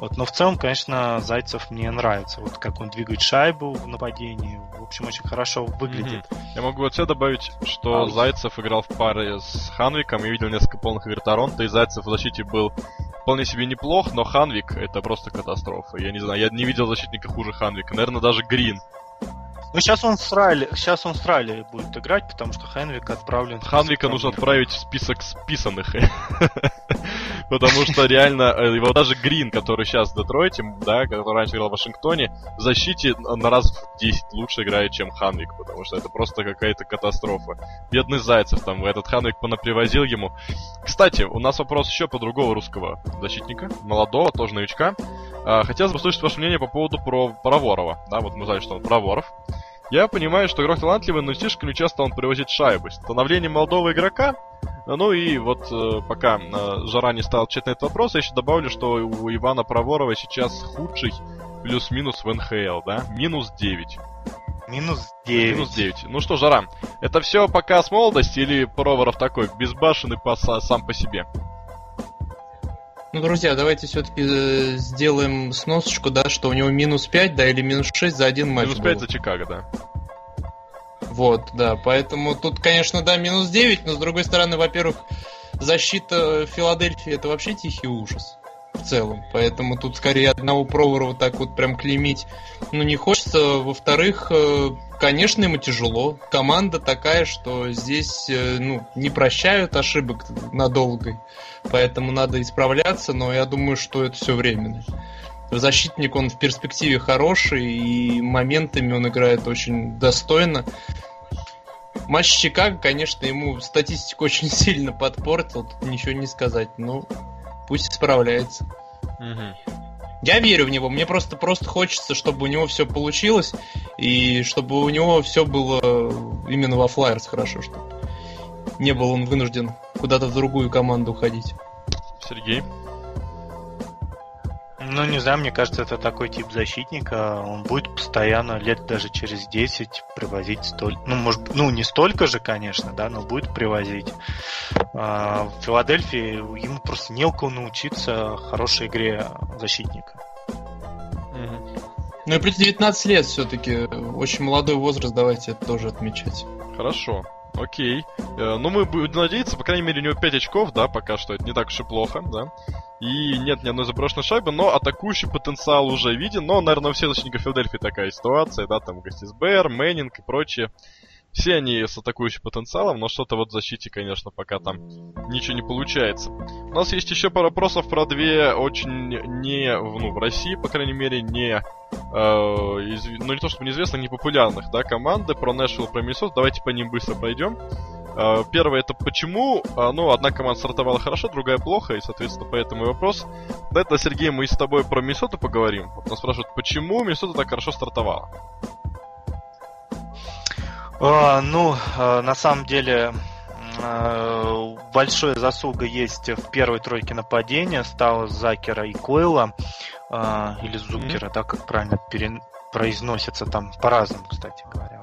Вот, но в целом, конечно, Зайцев мне нравится. Вот как он двигает шайбу в нападении. В общем, очень хорошо выглядит. Mm-hmm. Я могу от себя добавить, что а, Зайцев играл в паре с Ханвиком. Я видел несколько полных игр Торонто, и Зайцев в защите был вполне себе неплох, но Ханвик это просто катастрофа. Я не знаю, я не видел защитника хуже Ханвика. Наверное, даже Грин. Ну, сейчас он с Райли, сейчас он с Райли будет играть, потому что Ханвик отправлен... Ханвика нужно отправить в список списанных. Потому что реально, э, его даже Грин, который сейчас в Детройте, да, который раньше играл в Вашингтоне, в защите на раз в 10 лучше играет, чем Ханвик, потому что это просто какая-то катастрофа. Бедный Зайцев там, этот Ханвик понапривозил ему. Кстати, у нас вопрос еще по другого русского защитника, молодого, тоже новичка. А, хотелось бы услышать ваше мнение по поводу про Проворова. Да, вот мы знали, что он Проворов. Я понимаю, что игрок талантливый, но слишком часто он привозит шайбы. Становление молодого игрока ну и вот э, пока э, Жара не стал отвечать на этот вопрос, я еще добавлю, что у Ивана Проворова сейчас худший плюс-минус в НХЛ, да? Минус 9. Минус 9. Минус 9. Ну что, Жара, это все пока с молодости или Проворов такой безбашенный паса сам по себе? Ну, друзья, давайте все-таки э, сделаем сносочку, да, что у него минус 5, да, или минус 6 за один матч Минус 5 был. за Чикаго, да. Вот, да, поэтому тут, конечно, да, минус 9, но с другой стороны, во-первых, защита Филадельфии это вообще тихий ужас в целом. Поэтому тут скорее одного провора вот так вот прям клеймить, ну, не хочется. Во-вторых, э, конечно, ему тяжело. Команда такая, что здесь, э, ну, не прощают ошибок надолго. Поэтому надо исправляться, но я думаю, что это все временно. Защитник он в перспективе хороший, и моментами он играет очень достойно. Матч Чикаго, конечно, ему статистику очень сильно подпортил, тут ничего не сказать. Ну, пусть справляется. Угу. Я верю в него, мне просто просто хочется, чтобы у него все получилось, и чтобы у него все было именно во Флайерс хорошо, чтобы не был он вынужден куда-то в другую команду уходить. Сергей? Ну, не знаю, мне кажется, это такой тип защитника. Он будет постоянно, лет даже через 10, привозить столь... Ну, может, ну, не столько же, конечно, да, но будет привозить. А, в Филадельфии ему просто не у кого научиться хорошей игре защитника. Ну и плюс 19 лет все-таки. Очень молодой возраст, давайте это тоже отмечать. Хорошо. Окей. Э, ну, мы будем надеяться, по крайней мере, у него 5 очков, да, пока что. Это не так уж и плохо, да. И нет ни одной заброшенной шайбы, но атакующий потенциал уже виден. Но, наверное, у всех защитников Филадельфии такая ситуация, да, там Гастисбер, Мэннинг и прочее. Все они с атакующим потенциалом, но что-то вот в защите, конечно, пока там ничего не получается. У нас есть еще пара вопросов про две очень не, ну, в России, по крайней мере, не, из, ну не то чтобы неизвестных, не популярных, да, команды, про Нэшвилл, про Миннесоту. Давайте по ним быстро пройдем. Э, первое это почему, э, ну, одна команда стартовала хорошо, другая плохо, и, соответственно, поэтому и вопрос. Да, это, Сергей, мы с тобой про Миннесоту поговорим. Вот нас спрашивают, почему Миннесота так хорошо стартовала? А, ну, на самом деле, большая заслуга есть в первой тройке нападения. Стало Закера и Койла. Или Зукера, mm-hmm. да, как правильно пере... произносится там по-разному, кстати говоря.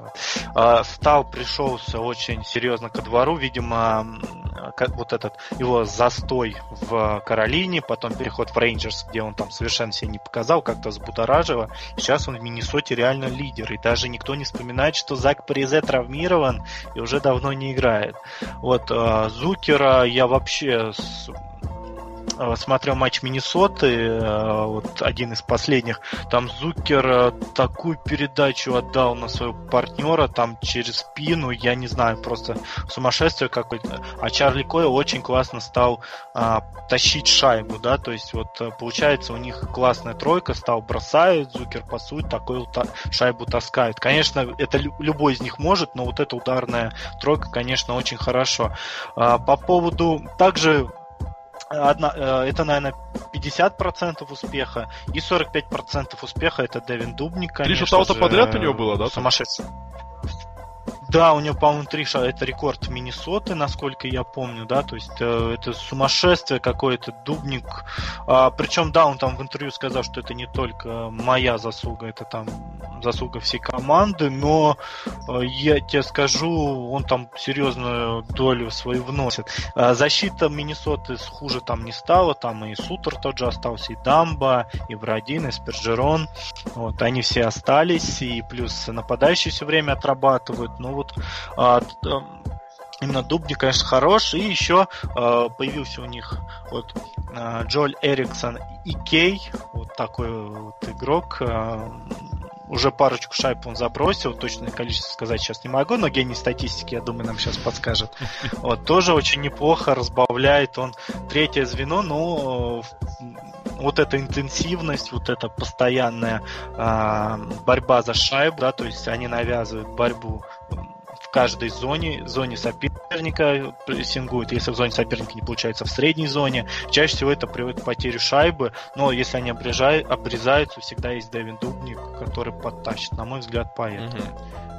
Вот. Стал пришелся очень серьезно ко двору. Видимо, как вот этот его застой в Каролине, потом переход в Рейнджерс, где он там совершенно себя не показал, как-то взбудоражило. Сейчас он в Миннесоте реально лидер. И даже никто не вспоминает, что Зак Паризе травмирован и уже давно не играет. Вот э, Зукера я вообще с смотрел матч Миннесоты, э, вот один из последних, там Зукер э, такую передачу отдал на своего партнера, там через спину, я не знаю, просто сумасшествие какое-то. А Чарли Койл очень классно стал а, тащить шайбу, да, то есть вот получается у них классная тройка, стал бросает, Зукер пасует, такой та- шайбу таскает. Конечно, это любой из них может, но вот эта ударная тройка, конечно, очень хорошо. А, по поводу также одна, э, это, наверное, 50% успеха, и 45% успеха это Дэвин Дубник, конечно Три шутаута подряд у него было, да? Сумасшедший. Да, у него, по-моему, три шага. Это рекорд Миннесоты, насколько я помню, да. То есть э, это сумасшествие какое-то, дубник. А, причем, да, он там в интервью сказал, что это не только моя заслуга, это там заслуга всей команды, но э, я тебе скажу, он там серьезную долю свою вносит. А, защита Миннесоты хуже там не стала, там и Сутер тот же остался, и Дамба, и Бродин, и Спержерон. Вот, они все остались, и плюс нападающие все время отрабатывают. Ну, вот а, именно Дубни, конечно, хорош. И еще а, появился у них вот а, Джоэль Эриксон и Кей, вот такой вот игрок. А, уже парочку шайб он забросил, точное количество сказать сейчас не могу, но гений статистики, я думаю, нам сейчас подскажет. Вот, тоже очень неплохо разбавляет он третье звено, но вот эта интенсивность, вот эта постоянная э, борьба за шайбу, да, то есть они навязывают борьбу в каждой зоне, зоне соперника прессингуют. Если в зоне соперника не получается в средней зоне, чаще всего это приводит к потере шайбы. Но если они обрезают, обрезаются, всегда есть Дэвин Дубник, который подтащит, на мой взгляд, поэтому.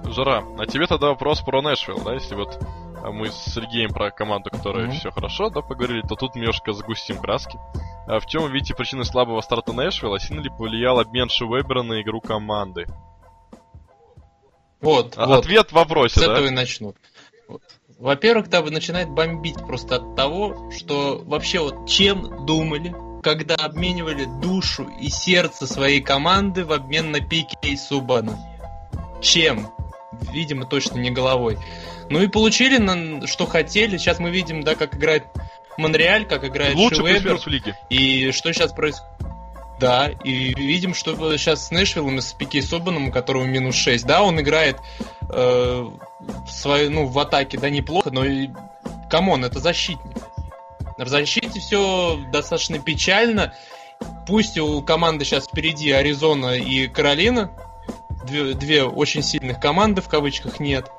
Угу. Жара, а тебе тогда вопрос про Нэшвилл, да, если вот мы с Сергеем про команду, которая mm-hmm. все хорошо, да, поговорили, то тут немножко загустим краски. А в чем вы видите причины слабого старта Нэшвилла? Сильно ли повлиял обмен Шуэбера на игру команды? Вот, а, вот. Ответ в вопросе, С да? этого и начну. Во-первых, да, начинает бомбить просто от того, что вообще вот чем думали, когда обменивали душу и сердце своей команды в обмен на пики и Субана. Чем? Видимо, точно не головой. Ну и получили, что хотели. Сейчас мы видим, да, как играет Монреаль, как играет Лучший Ши Уэбер, плюс-минус в лиге. и что сейчас происходит. Да, и видим, что сейчас с Нэшвиллом и с Пи-Кей Суббаном, у которого минус 6, да, он играет э, в, свою, ну, в атаке, да, неплохо, но и, come on, это защитник. В защите все достаточно печально. Пусть у команды сейчас впереди Аризона и Каролина, две, две очень сильных команды, в кавычках нет,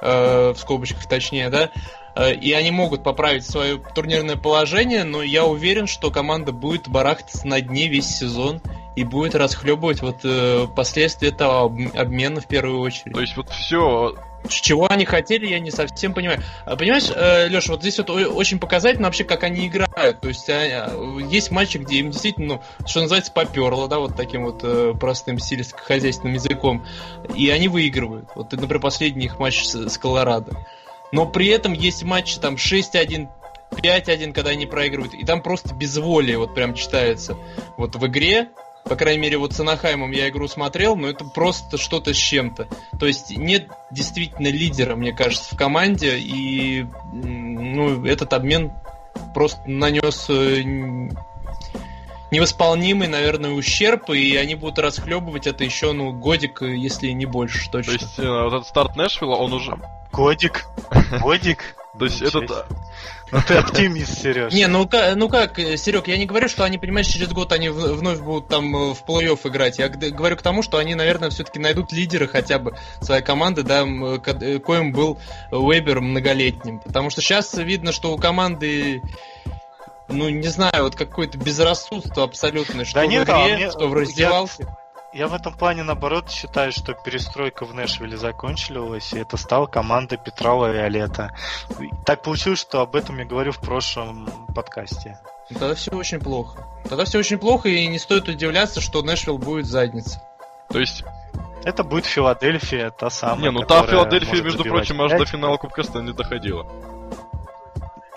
э, в скобочках точнее, да, э, и они могут поправить свое турнирное положение, но я уверен, что команда будет барахтаться на дне весь сезон и будет расхлебывать вот э, последствия этого об- обмена в первую очередь. То есть вот все Чего они хотели, я не совсем понимаю. А, Понимаешь, э, Леша, вот здесь вот очень показательно вообще, как они играют. То есть а, есть матчи, где им действительно, ну, что называется, поперло, да, вот таким вот э, простым сельскохозяйственным языком. И они выигрывают. Вот, например, последний их матч с, с Колорадо. Но при этом есть матчи там 6-1, 5-1, когда они проигрывают. И там просто безволие вот прям читается. Вот в игре, по крайней мере, вот с Анахаймом я игру смотрел, но это просто что-то с чем-то. То есть нет действительно лидера, мне кажется, в команде, и ну, этот обмен просто нанес э, невосполнимый, наверное, ущерб, и они будут расхлебывать это еще, ну, годик, э, если не больше, То точно. есть э, вот этот старт Нэшвилла, он уже... Годик. Годик. То есть Ничего этот... себе. Ну ты оптимист, Сереж. Не, ну, ну как, Серег, я не говорю, что они, понимаешь, через год они вновь будут там э, в плей-офф играть. Я говорю к тому, что они, наверное, все-таки найдут лидера хотя бы своей команды, да, э, э, коим был Уэбер многолетним. Потому что сейчас видно, что у команды ну, не знаю, вот какое-то безрассудство абсолютное, что Да в нет, игре, а мне- что в раздевалке. Я в этом плане, наоборот, считаю, что перестройка в Нэшвилле закончилась, и это стала команда Петра Лавиолета. Так получилось, что об этом я говорю в прошлом подкасте. Тогда все очень плохо. Тогда все очень плохо, и не стоит удивляться, что Нэшвилл будет задницей. То есть, Это будет Филадельфия, та самая. не, ну та Филадельфия, между прочим, аж до финала Кубка Стэнли доходила.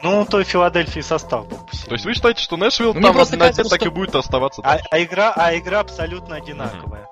Ну, той Филадельфии состав был посильнее. То есть вы считаете, что Нэшвилл Ну, там дне так и будет оставаться? А, а игра, а игра абсолютно одинаковая.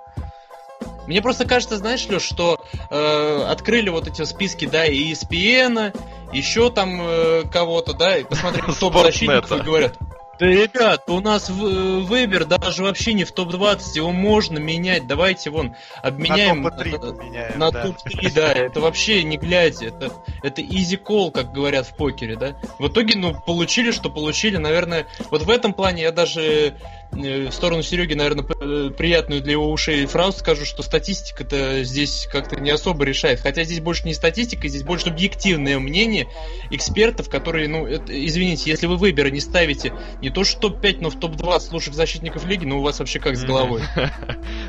Мне просто кажется, знаешь, Леш, что э, открыли вот эти списки, да, и ESPN, еще там э, кого-то, да, и посмотрели топ защитников и говорят, да, ребят, у нас э, Вебер даже вообще не в топ-20, его можно менять, давайте вон, обменяем на топ-3 э, поменяем, на да. топ-3, да, это вообще не глядя, это, это easy call, как говорят в покере, да. В итоге, ну, получили, что получили, наверное, вот в этом плане я даже в сторону Сереги, наверное, э, приятную для его ушей фразу скажу, что статистика-то здесь как-то не особо решает. Хотя здесь больше не статистика, здесь больше объективное мнение экспертов, которые, ну, это- извините, если вы выбора не ставите не то что топ-5, но в топ-20 лучших защитников лиги, ну у вас вообще как с головой.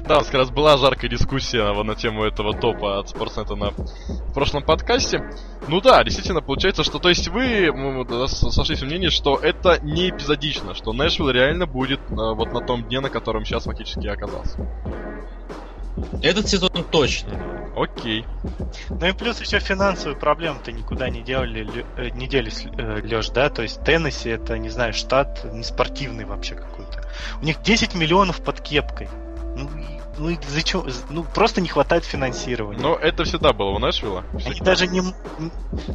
Да, у нас как раз была жаркая дискуссия на тему этого топа от Спортснета на прошлом подкасте. Ну да, действительно, получается, что то есть вы сошлись в мнении, что это не эпизодично, что Нэшвилл реально будет э, вот на том дне, на котором сейчас фактически оказался. Этот сезон точно. Окей. Ну и плюс еще финансовые проблемы-то никуда не делали, э, не делись, Леш, да? То есть Теннесси это, не знаю, штат не спортивный вообще какой-то. У них 10 миллионов под кепкой. Ну, и- ну и за чё- Ну, просто не хватает финансирования. Но это всегда было у Нэшвилла. Они даже не...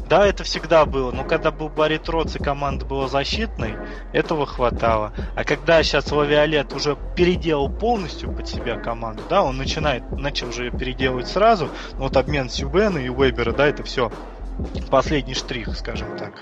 Да, это всегда было, но когда был Барри Троц и команда была защитной, этого хватало. А когда сейчас Лавиолет уже переделал полностью под себя команду, да, он начинает, начал уже переделывать сразу, ну, вот обмен Сюбена и Уэбера, да, это все последний штрих, скажем так.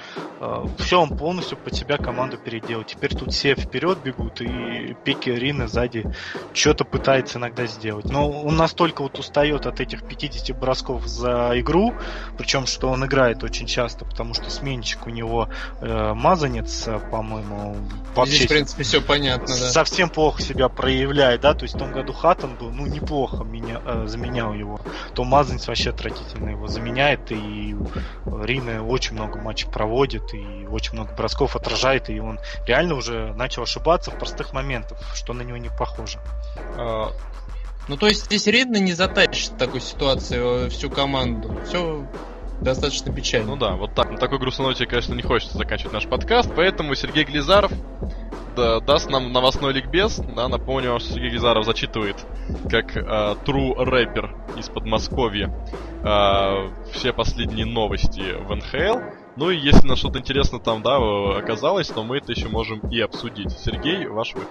Все, он полностью под себя команду переделал. Теперь тут все вперед бегут, и Пеки Рина сзади что-то пытается иногда сделать. Но он настолько вот устает от этих 50 бросков за игру, причем что он играет очень часто, потому что сменщик у него э, мазанец, э, по-моему, вообще Здесь, в принципе, все понятно, да. совсем плохо себя проявляет, да, то есть в том году Хаттон был, ну, неплохо меня, э, заменял его, то Мазанец вообще отвратительно его заменяет, и Рина очень много матчей проводит, и очень много бросков отражает, и он реально уже начал ошибаться в простых моментах, что на него не похоже. А, Ну, то есть здесь Редна не затащит в такой ситуации э, всю команду. Все достаточно печально. Ну да, вот так, на такой грустной ноте, конечно, не хочется заканчивать наш подкаст, поэтому Сергей Глизаров да, даст нам новостной ликбез. Да, напомню, вам, что Сергей Глизаров зачитывает как э, true рэпер из Подмосковья э, все последние новости в НХЛ. Ну и если на что-то интересно там, да, оказалось, то мы это еще можем и обсудить. Сергей, ваш выход.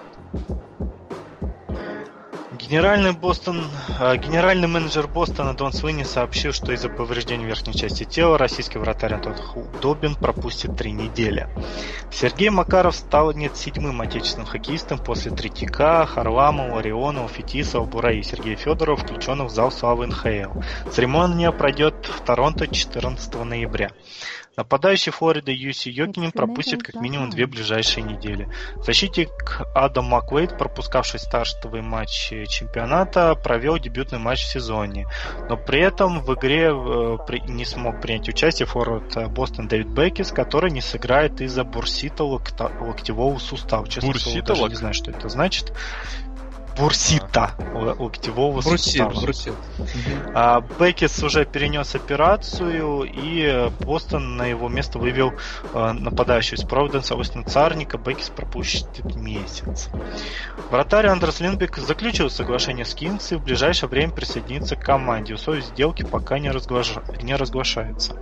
Генеральный Бостон, э, генеральный менеджер Бостона Дон Свинни сообщил, что из-за повреждений верхней части тела российский вратарь Антон Добин пропустит три недели. Сергей Макаров стал нет седьмым отечественным хоккеистом после Третьяка, Харламова, Орионова, Фетисова, Бура и Сергея Федорова, включенных в зал славы НХЛ. Церемония пройдет в Торонто 14 ноября. Нападающий Флориды Юси Йокинин пропустит как минимум две ближайшие недели. Защитник Адам Маквейд, пропускавший стартовый матч чемпионата, провел дебютный матч в сезоне. Но при этом в игре э, не смог принять участие форвард э, Бостон Дэвид Беккис, который не сыграет из-за бурсита локтевого сустава. Честно даже не знаю, что это значит бурсита локтевого сустава. Бурсит. А, Беккис уже перенес операцию, и Бостон на его место вывел а, нападающего из Провиденса Остина Царника. Беккис пропустит месяц. Вратарь Андрес Линбек заключил соглашение с Кингс и в ближайшее время присоединится к команде. Условия сделки пока не, разглаш... не разглашаются.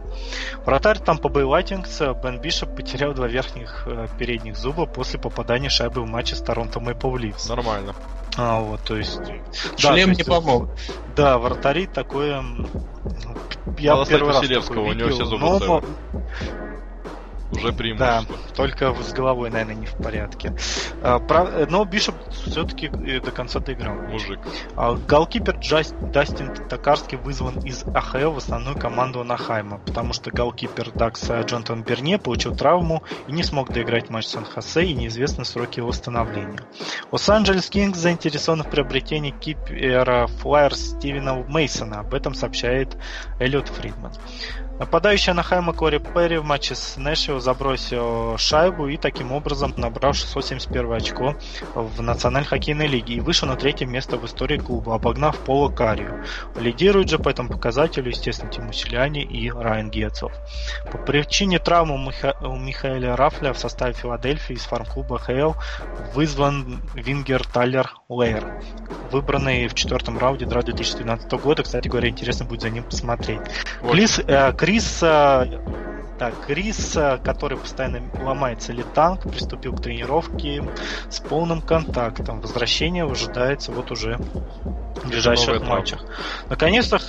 Вратарь Тампа Бэй Лайтингс Бен Бишоп потерял два верхних э, передних зуба после попадания шайбы в матче с Торонто Мэйпл Ливс. Нормально. А, вот, то есть... Шлем да, не помог. Да, вратари такое... Ну, я Мало первый раз Василевского, у него все зубы но, уже преимущество. Да, только с головой, наверное, не в порядке. А, но Бишоп все-таки э, до конца доиграл. Мужик. А, голкипер Джаст, Дастин Токарский вызван из АХЛ в основную команду Анахайма, потому что голкипер Дакс Джонатан Берне получил травму и не смог доиграть матч Сан-Хосе и неизвестны сроки восстановления. Лос-Анджелес Кингс заинтересован в приобретении кипера Флайерс Стивена Мейсона. Об этом сообщает Эллиот Фридман. Нападающий Анахайма Кори Перри в матче с Нэшвилл забросил шайбу и таким образом набрал 671 очко в Национальной хоккейной лиге и вышел на третье место в истории клуба, обогнав Пола Карию. Лидирует же по этому показателю, естественно, Тиму Селяни и Райан Гетцов. По причине травмы Миха... у Михаэля Рафля в составе Филадельфии из фарм-клуба ХЛ вызван вингер Тайлер Лейер, выбранный в четвертом раунде драфта 2012 года. Кстати говоря, интересно будет за ним посмотреть. Вот. Крис, э, Крис так, Крис, который постоянно ломается ли танк, приступил к тренировке с полным контактом. Возвращение ожидается вот уже в ближайших матчах. Наконец-то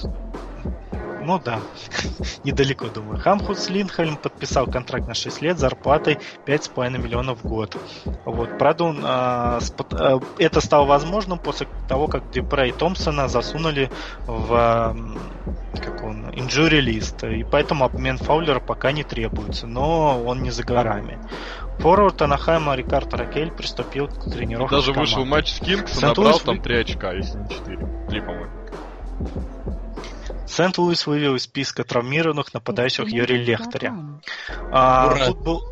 ну да, недалеко, думаю. Хамхус Линхельм подписал контракт на 6 лет зарплатой 5,5 миллионов в год. Вот, правда, он, а, спот, а, это стало возможным после того, как Депре и Томпсона засунули в как он, injury лист, и поэтому обмен Фаулера пока не требуется, но он не за горами. Форвард Анахайма Рикард Ракель приступил к тренировке Даже вышел матч с Кингс набрал там 3 очка, если не 4. 3, по-моему. Сент-Луис вывел из списка травмированных нападающих Юрия Лехтаря. А, тут, был,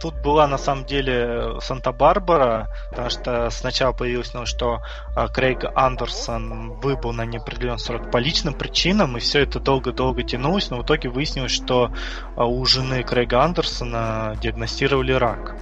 тут была на самом деле Санта-Барбара, потому что сначала появилось, ну, что а, Крейг Андерсон выбыл на неопределенный срок по личным причинам, и все это долго-долго тянулось, но в итоге выяснилось, что а, у жены Крейга Андерсона диагностировали рак.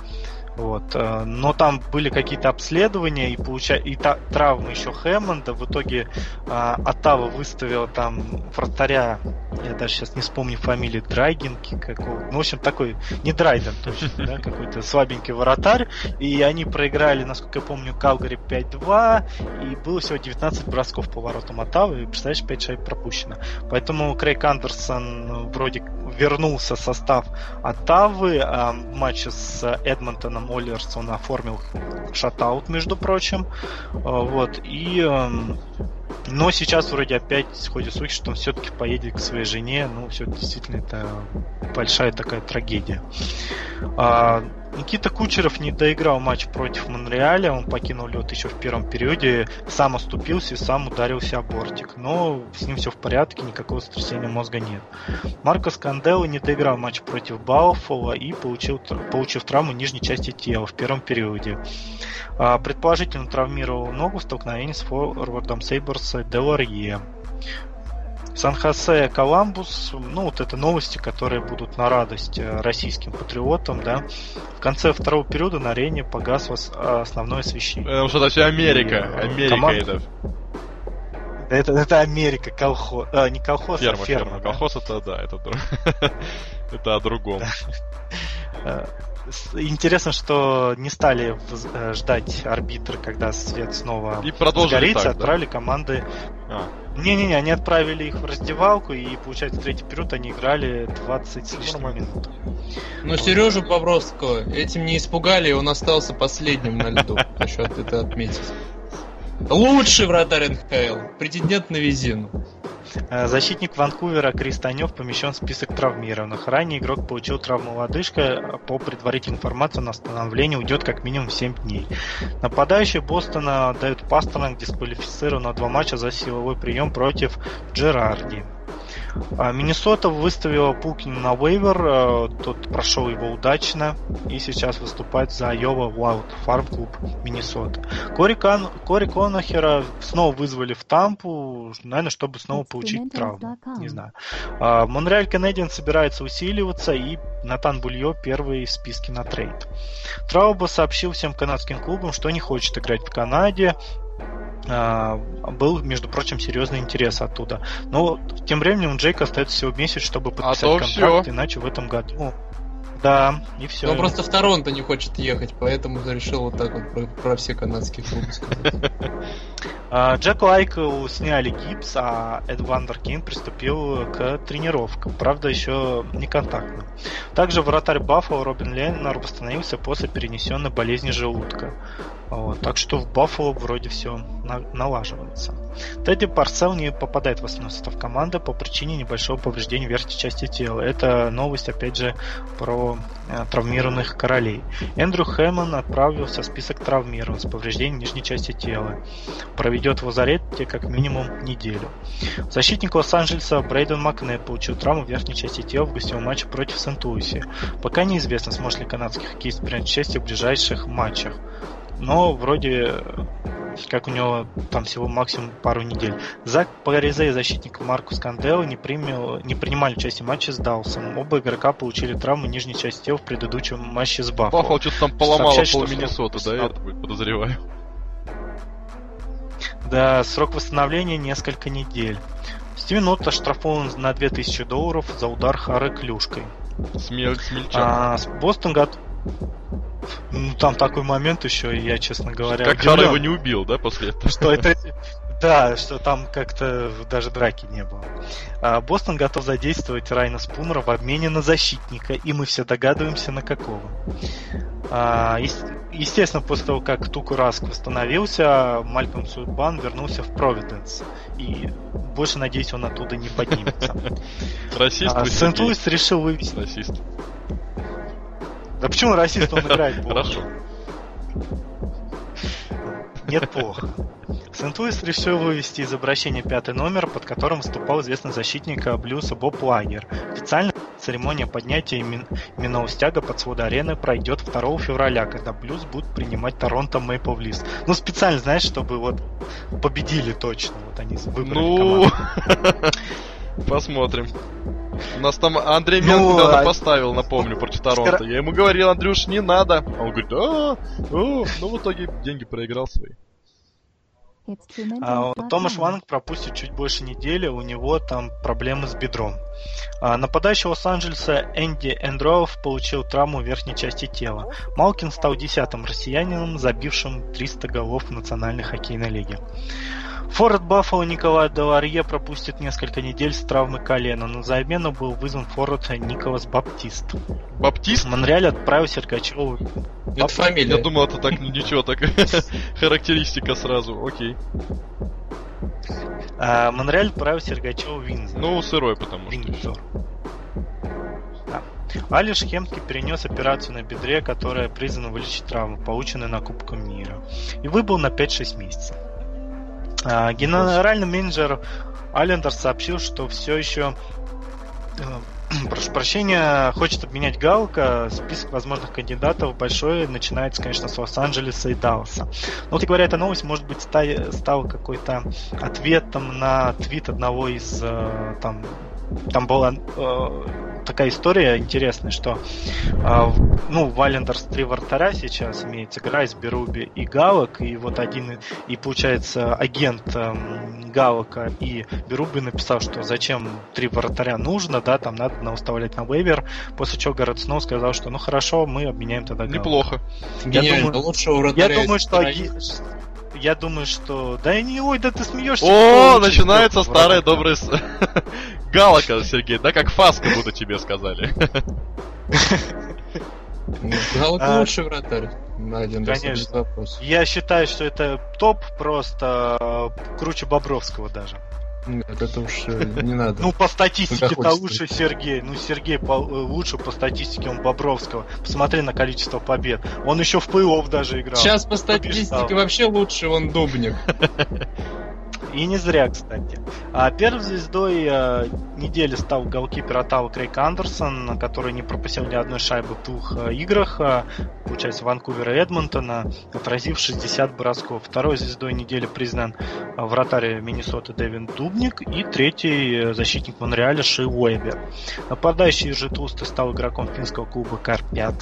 Вот. Э, но там были какие-то обследования и, получа... и та... травмы еще Хэммонда. В итоге а, Атава выставила там вратаря, я даже сейчас не вспомню фамилию, Драйгинки какого Ну, в общем, такой, не Драйден точно, да, какой-то слабенький вратарь. И они проиграли, насколько я помню, Калгари 5-2. И было всего 19 бросков по воротам Атавы. И, представляешь, 5 шайб пропущено. Поэтому Крейг Андерсон вроде вернулся в состав Оттавы. А в матче с Эдмонтоном Оллерс он оформил шатаут, между прочим. А, вот. И эм, но сейчас вроде опять ходят слухи, что он все-таки поедет к своей жене. Ну, все действительно это большая такая трагедия. А, Никита Кучеров не доиграл матч против Монреаля, он покинул лед еще в первом периоде, сам оступился и сам ударился о бортик. Но с ним все в порядке, никакого сотрясения мозга нет. Марко Сканделло не доиграл матч против Бауфола и получил, получив травму нижней части тела в первом периоде. А, предположительно травмировал ногу в столкновении с форвардом Сейберса Деларье. Сан-Хосе Коламбус, ну вот это новости, которые будут на радость э, российским патриотам, да. В конце второго периода на арене погасло основное освещение. Потому что это все Америка, и, э, Америка команд... это. Это, это Америка, колхоз. А, не колхоз, ферма, а ферма. ферма. да? Колхоз это да, это, это о другом. Интересно, что не стали э, ждать арбитр, когда свет снова И загорится, так, да? отправили команды. А, Не-не-не, они отправили их в раздевалку, и получается, третий период они играли 20 с лишним минут. Ну, Сережу Бобровского этим не испугали, и он остался последним на льду. Хочу это отметить. Лучший вратарь НХЛ. Претендент на визину. Э, Защитник Ванкувера Крис Танев помещен в список травмированных. Ранее игрок получил травму лодыжка. По предварительной информации на восстановление уйдет как минимум 7 дней. Нападающий Бостона дают Пастернак дисквалифицирован на два матча за силовой прием против Джерарди. А, Миннесота выставила Пулкина на вейвер, э, тот прошел его удачно и сейчас выступает за Айова Wild Farm Club Миннесота. Кори, Кан... Кори Конахера снова вызвали в Тампу, наверное, чтобы снова получить травму. Не знаю. А, Монреаль Канадиан собирается усиливаться, и Натан Бульё первый в списке на трейд. Трауба сообщил всем канадским клубам, что не хочет играть в Канаде. А, Был, между прочим, серьезный интерес оттуда. Но тем временем у Джейка остается всего месяц, чтобы подписать то контракт, всё. иначе в этом году... Да, и все. Он просто в Торонто не хочет ехать, поэтому решил вот так вот про, про все канадские клубы сказать. А, Джеку Айкелу сняли гипс, а Эвандер Кейн приступил к тренировкам, правда еще не контактным. Также вратарь Баффало Робин Леннер восстановился после перенесенной болезни желудка. Вот, так что в Баффало вроде все налаживается. Тедди Парсел не попадает в основной состав команды по причине небольшого повреждения верхней части тела. Это новость, опять же, про э, травмированных королей. Эндрю Хэммон отправился в список травмирован с повреждением нижней части тела. Проведет в лазарете как минимум неделю. Защитник Лос-Анджелеса Брейден Макне получил травму верхней части тела в гостевом матче против Сент-Луиси. Пока неизвестно, сможет ли канадский хоккеист принять участие в ближайших матчах. Но вроде как у него там всего максимум пару недель. Зак Паризе и защитник Маркус Кандел не, принял, не принимали участие в матче с Даусом. Оба игрока получили травму нижней части тела в предыдущем матче с Баффало. Баффало что-то там поломало Сообщать, пол Миннесоты, да, я подозреваю. Да, срок восстановления несколько недель. Стивен Отто оштрафован на 2000 долларов за удар Хары клюшкой. Смель, смельчак. А, Бостон гот... Ну, там такой момент еще, я, честно говоря, как удивлен, его не убил, да, после этого? что это... Да, что там как-то даже драки не было. А, Бостон готов задействовать Райна Спунера в обмене на защитника, и мы все догадываемся, на какого. А, ес- Естественно, после того, как Туку Раск восстановился, Мальком Судбан вернулся в Провиденс. И больше, надеюсь, он оттуда не поднимется. Расист А? Сент-Луис решил вывести... Расист. Да почему расист, он играет плохо? Хорошо. Нет, плохо. Сент-Луис решил вывести из обращения пятый номер, под которым выступал известный защитник Блюса Боб Лагер. Официально церемония поднятия имен- именного стяга под своды арены пройдет 2 февраля, когда Блюз будет принимать Торонто Мэйпл Лист. Ну, специально, знаешь, чтобы вот победили точно. Вот они выбрали Ну, команду. посмотрим. У нас там Андрей Ну, Мел недавно а- поставил, напомню, против Торонто. Я ему говорил, Андрюш, не надо. А он говорит, а, а, ну в итоге деньги проиграл свои. А, Томаш Ванг пропустит чуть больше недели, у него там проблемы с бедром. А, нападающий Лос-Анджелеса Энди Эндроов получил травму в верхней части тела. Малкин стал десятым россиянином, забившим 300 голов в Национальной хоккейной лиге. Форвард Баффало Николай Деларье пропустит несколько недель с травмы колена. На замену был вызван форвард Николас Баптист. Баптист? Монреаль отправил Сергачеву Это фамилия. Я думал, это так ничего, так характеристика сразу, окей. а, Монреаль отправил Сергачеву Винза. Ну, сырой, потому что. Да. Алиш Хемски перенес операцию на бедре, которая призвана вылечить травму, полученную на Кубке мира. И выбыл на 5-6 месяцев. А, генеральный менеджер Алендер сообщил, что все еще э, прошу прощения, хочет обменять Галка. Список возможных кандидатов большой начинается, конечно, с Лос-Анджелеса и Далласа. Но, вот говоря, эта новость, может быть, ста- стала какой-то ответом на твит одного из э, там там была э, такая история интересная, что э, ну, в Айлендерс три вратаря сейчас имеется Грайс, Беруби и Халак, и вот один, и получается агент эм, Халака и Беруби написал, что зачем три вратаря нужно, да, там надо выставлять на вейвер, после чего Гарт Сноу сказал, что ну хорошо, мы обменяем тогда Халака. Неплохо. Гениально, думаю- лучшего вратаря Я думаю, что страны. Я думаю, что... Да не, ой, да ты смеешься. О, начинается старая добрая... с- Галака, Сергей, да, как Фаска будто тебе сказали. Галок А, лучший вратарь. На один конечно. Я считаю, что это топ просто э, круче Бобровского даже. Нет, это уж э, не надо. Ну, по статистике-то лучше Сергей. Ну, Сергей по- э, лучше по статистике он Бобровского. Посмотри на количество побед. Он еще в плей-офф даже играл. Сейчас по побеждал. статистике вообще лучше он Дубник. И не зря, кстати. А первой звездой э, недели стал голкипер Оттава Крейг Андерсон, который не пропустил ни одной шайбы в двух э, играх, э, получается, Ванкувера и Эдмонтона, отразив 60 бросков. Второй звездой недели признан э, вратарь Миннесоты Дэвин Дубник и третий защитник Монреаля Ши Уэбер. Нападающий же Тулсты стал игроком финского клуба Карпят.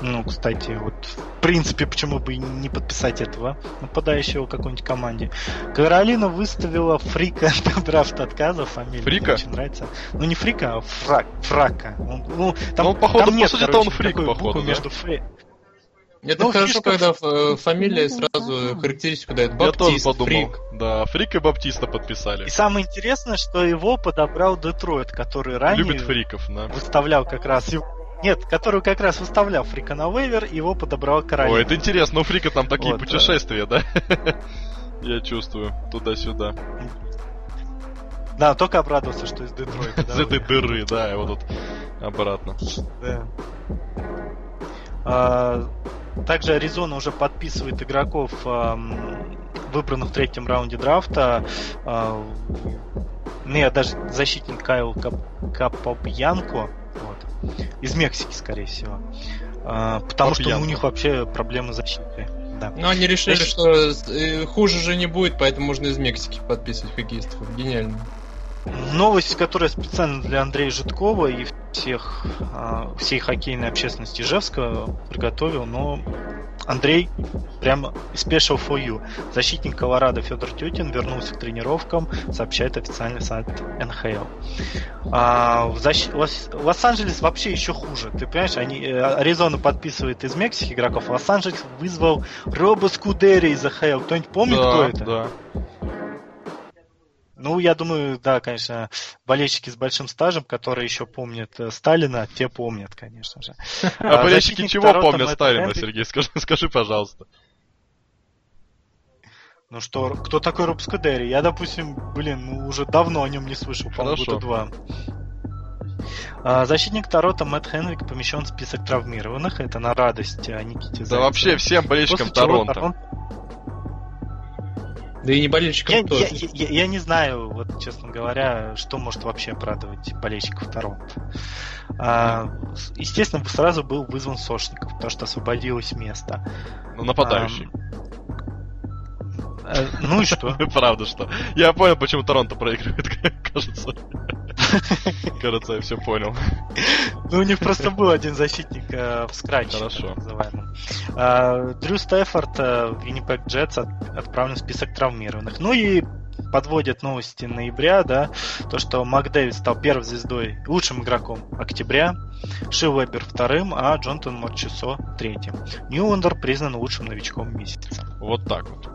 Ну, кстати, вот в принципе, почему бы и не подписать этого нападающего какой-нибудь команде. Каролина выставила Фрика на драфт отказа, фамилия Фрика? мне очень нравится. Ну не Фрика, а Фрак, Фрака. Он, ну, там, Ну, походу, там нет, по сути, короче, он фрик, походу, да? между фри... Это Ну, хорошо, фишка- когда э, фамилия сразу характеристику дает. Я тоже Баптист, подумал. Фрик. Да, Фрик и Баптиста подписали. И самое интересное, что его подобрал Детройт, который ранее Любит фриков, да. выставлял как раз... его- Нет, который как раз выставлял Фрика на вейвер, его подобрал Каролина. Ой, это интересно, у Фрика там такие Вот, путешествия, да? Я чувствую, туда-сюда. Да, только обрадовался, что из Детройта. Из этой дыры, да, вот тут обратно. Да. А, Также Аризона уже подписывает игроков, выбранных в третьем раунде драфта. А, Не, даже защитник Кайл Кап- Капопьянко. Из Мексики, скорее всего. А, Потому что у Папьянко. них вообще проблемы с защитой. Да. Но они решили, Значит- что э, хуже же не будет, поэтому можно из Мексики подписывать хоккеистов. Гениально. Новость, которая специально для Андрея Житкова и всех, а, всей хоккейной общественности Ижевска приготовил, но Андрей прямо special for you. Защитник Колорадо Федор Тютин вернулся к тренировкам, сообщает официальный сайт НХЛ. А, в защ- Лос- Лос-Анджелес вообще еще хуже. Ты понимаешь, они, э, Аризона подписывает из Мексики игроков, Лос-Анджелес вызвал Робо Скудери из АХЛ. Кто-нибудь помнит, да, кто это? Да. Ну, я думаю, да, конечно, болельщики с большим стажем, которые еще помнят э, Сталина, те помнят, конечно же. А болельщики защитник чего помнят Сталина. Сергей? Скажи, скажи, пожалуйста. Ну что, кто такой Роб Скудери? Я, допустим, блин, ну уже давно о нем не слышал, по-моему, года два. А, Защитник Торонто Мэтт Хенрик помещен в список травмированных. Это на радость а, Никите Да Зайцеву. вообще всем болельщикам чего Торонто. Да и не болельщикам Я, тоже. я- я- я не знаю, вот честно говоря, что может вообще обрадовать болельщиков Торонто. А, естественно, сразу был вызван Сошников, потому что освободилось место. Ну, нападающий. Э, Ну и что? Правда, что. Я понял, почему Торонто проигрывает, кажется. Кажется, я все понял. Ну, у них просто был один защитник э, в скраче, Хорошо. А, Дрю Стефорд, э, Виннипек Джетс от- отправлен в список травмированных. Ну и подводят новости ноября, да, то, что Макдэвид стал первой звездой, лучшим игроком октября, Ши Вебер вторым, а Джонатан Морчесо третьим. Ньюландер признан лучшим новичком месяца. Вот так вот.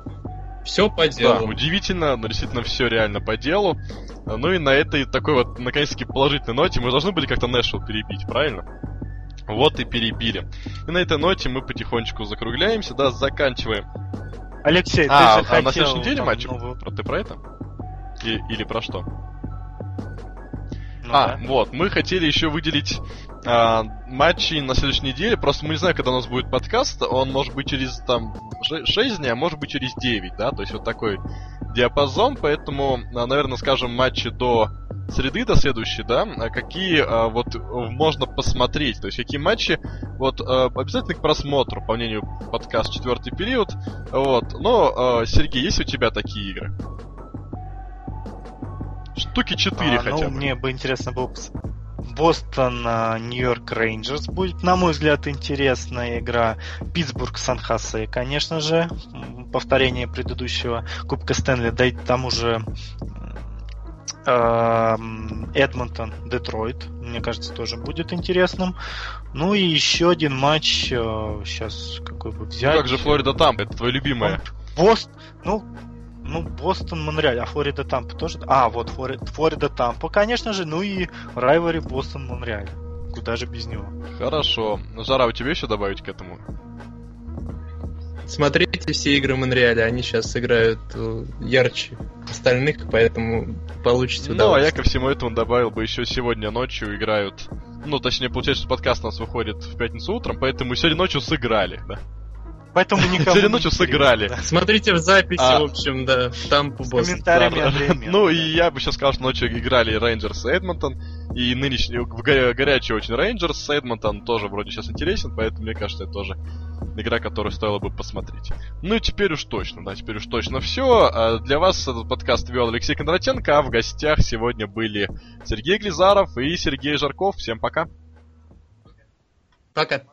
Все по Да, делу. удивительно, но действительно все реально по делу. Ну и на этой такой вот, наконец-таки, положительной ноте мы должны были как-то Нэшвилл перебить, правильно? Вот и перебили. И на этой ноте мы потихонечку закругляемся, да, заканчиваем. Алексей, А, ты же а на хотел следующей неделе матч? новую- Ты про это? И- или про что? А, да. вот, мы хотели еще выделить а, матчи на следующей неделе. Просто мы не знаем, когда у нас будет подкаст. Он может быть через там 6 дней, а может быть через 9, да? То есть вот такой диапазон. Поэтому, а, наверное, скажем, матчи до среды, до следующей, да? А какие а, вот можно посмотреть? То есть какие матчи вот а, обязательно к просмотру, по мнению подкаст четвертый период. Вот. Но, а, Сергей, есть у тебя такие игры? Штуки 4 А, хотя ну, бы. мне бы интересно было Бостон, а, Нью-Йорк Рейнджерс будет, на мой взгляд, интересная игра. Питтсбург, Сан-Хосе, конечно же. Повторение предыдущего Кубка Стэнли, да и там уже эм, Эдмонтон, Детройт. Мне кажется, тоже будет интересным. Ну и еще один матч. Сейчас какой бы взять. Ну как же Флорида Тампа, это твой любимая. Бост, ну, ну, Бостон, Монреаль, а Флорида Тампа тоже? А, вот Флорида, Флорида Тампа, конечно же, ну и Райвари Бостон, Монреаль. Куда же без него? Хорошо. Жара, у тебя еще добавить к этому? Смотрите все игры Монреаля, они сейчас играют э, ярче остальных, поэтому получите удовольствие. Ну, а я ко всему этому добавил бы еще сегодня ночью играют... Ну, точнее, получается, что подкаст у нас выходит в пятницу утром, поэтому сегодня ночью сыграли, да. Поэтому никому Сегодня ночью сыграли. Смотрите в записи, а, в общем, да, там по комментариями да, Ну и я бы сейчас сказал, что ночью играли Рейнджерс и Эдмонтон. И нынешний, горячий очень Рейнджерс, Эдмонтон тоже вроде сейчас интересен, поэтому мне кажется, это тоже игра, которую стоило бы посмотреть. Ну и теперь уж точно, да, теперь уж точно все. А для вас этот подкаст вел Алексей Кондратенко, а в гостях сегодня были Сергей Глизаров и Сергей Жарков. Всем пока. Пока.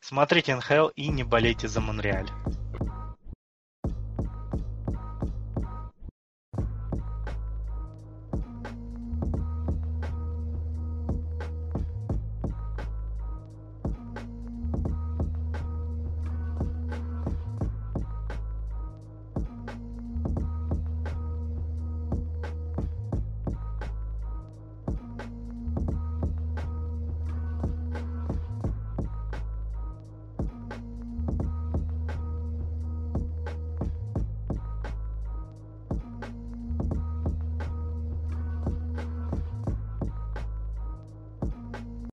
Смотрите НХЛ и не болейте за Монреаль.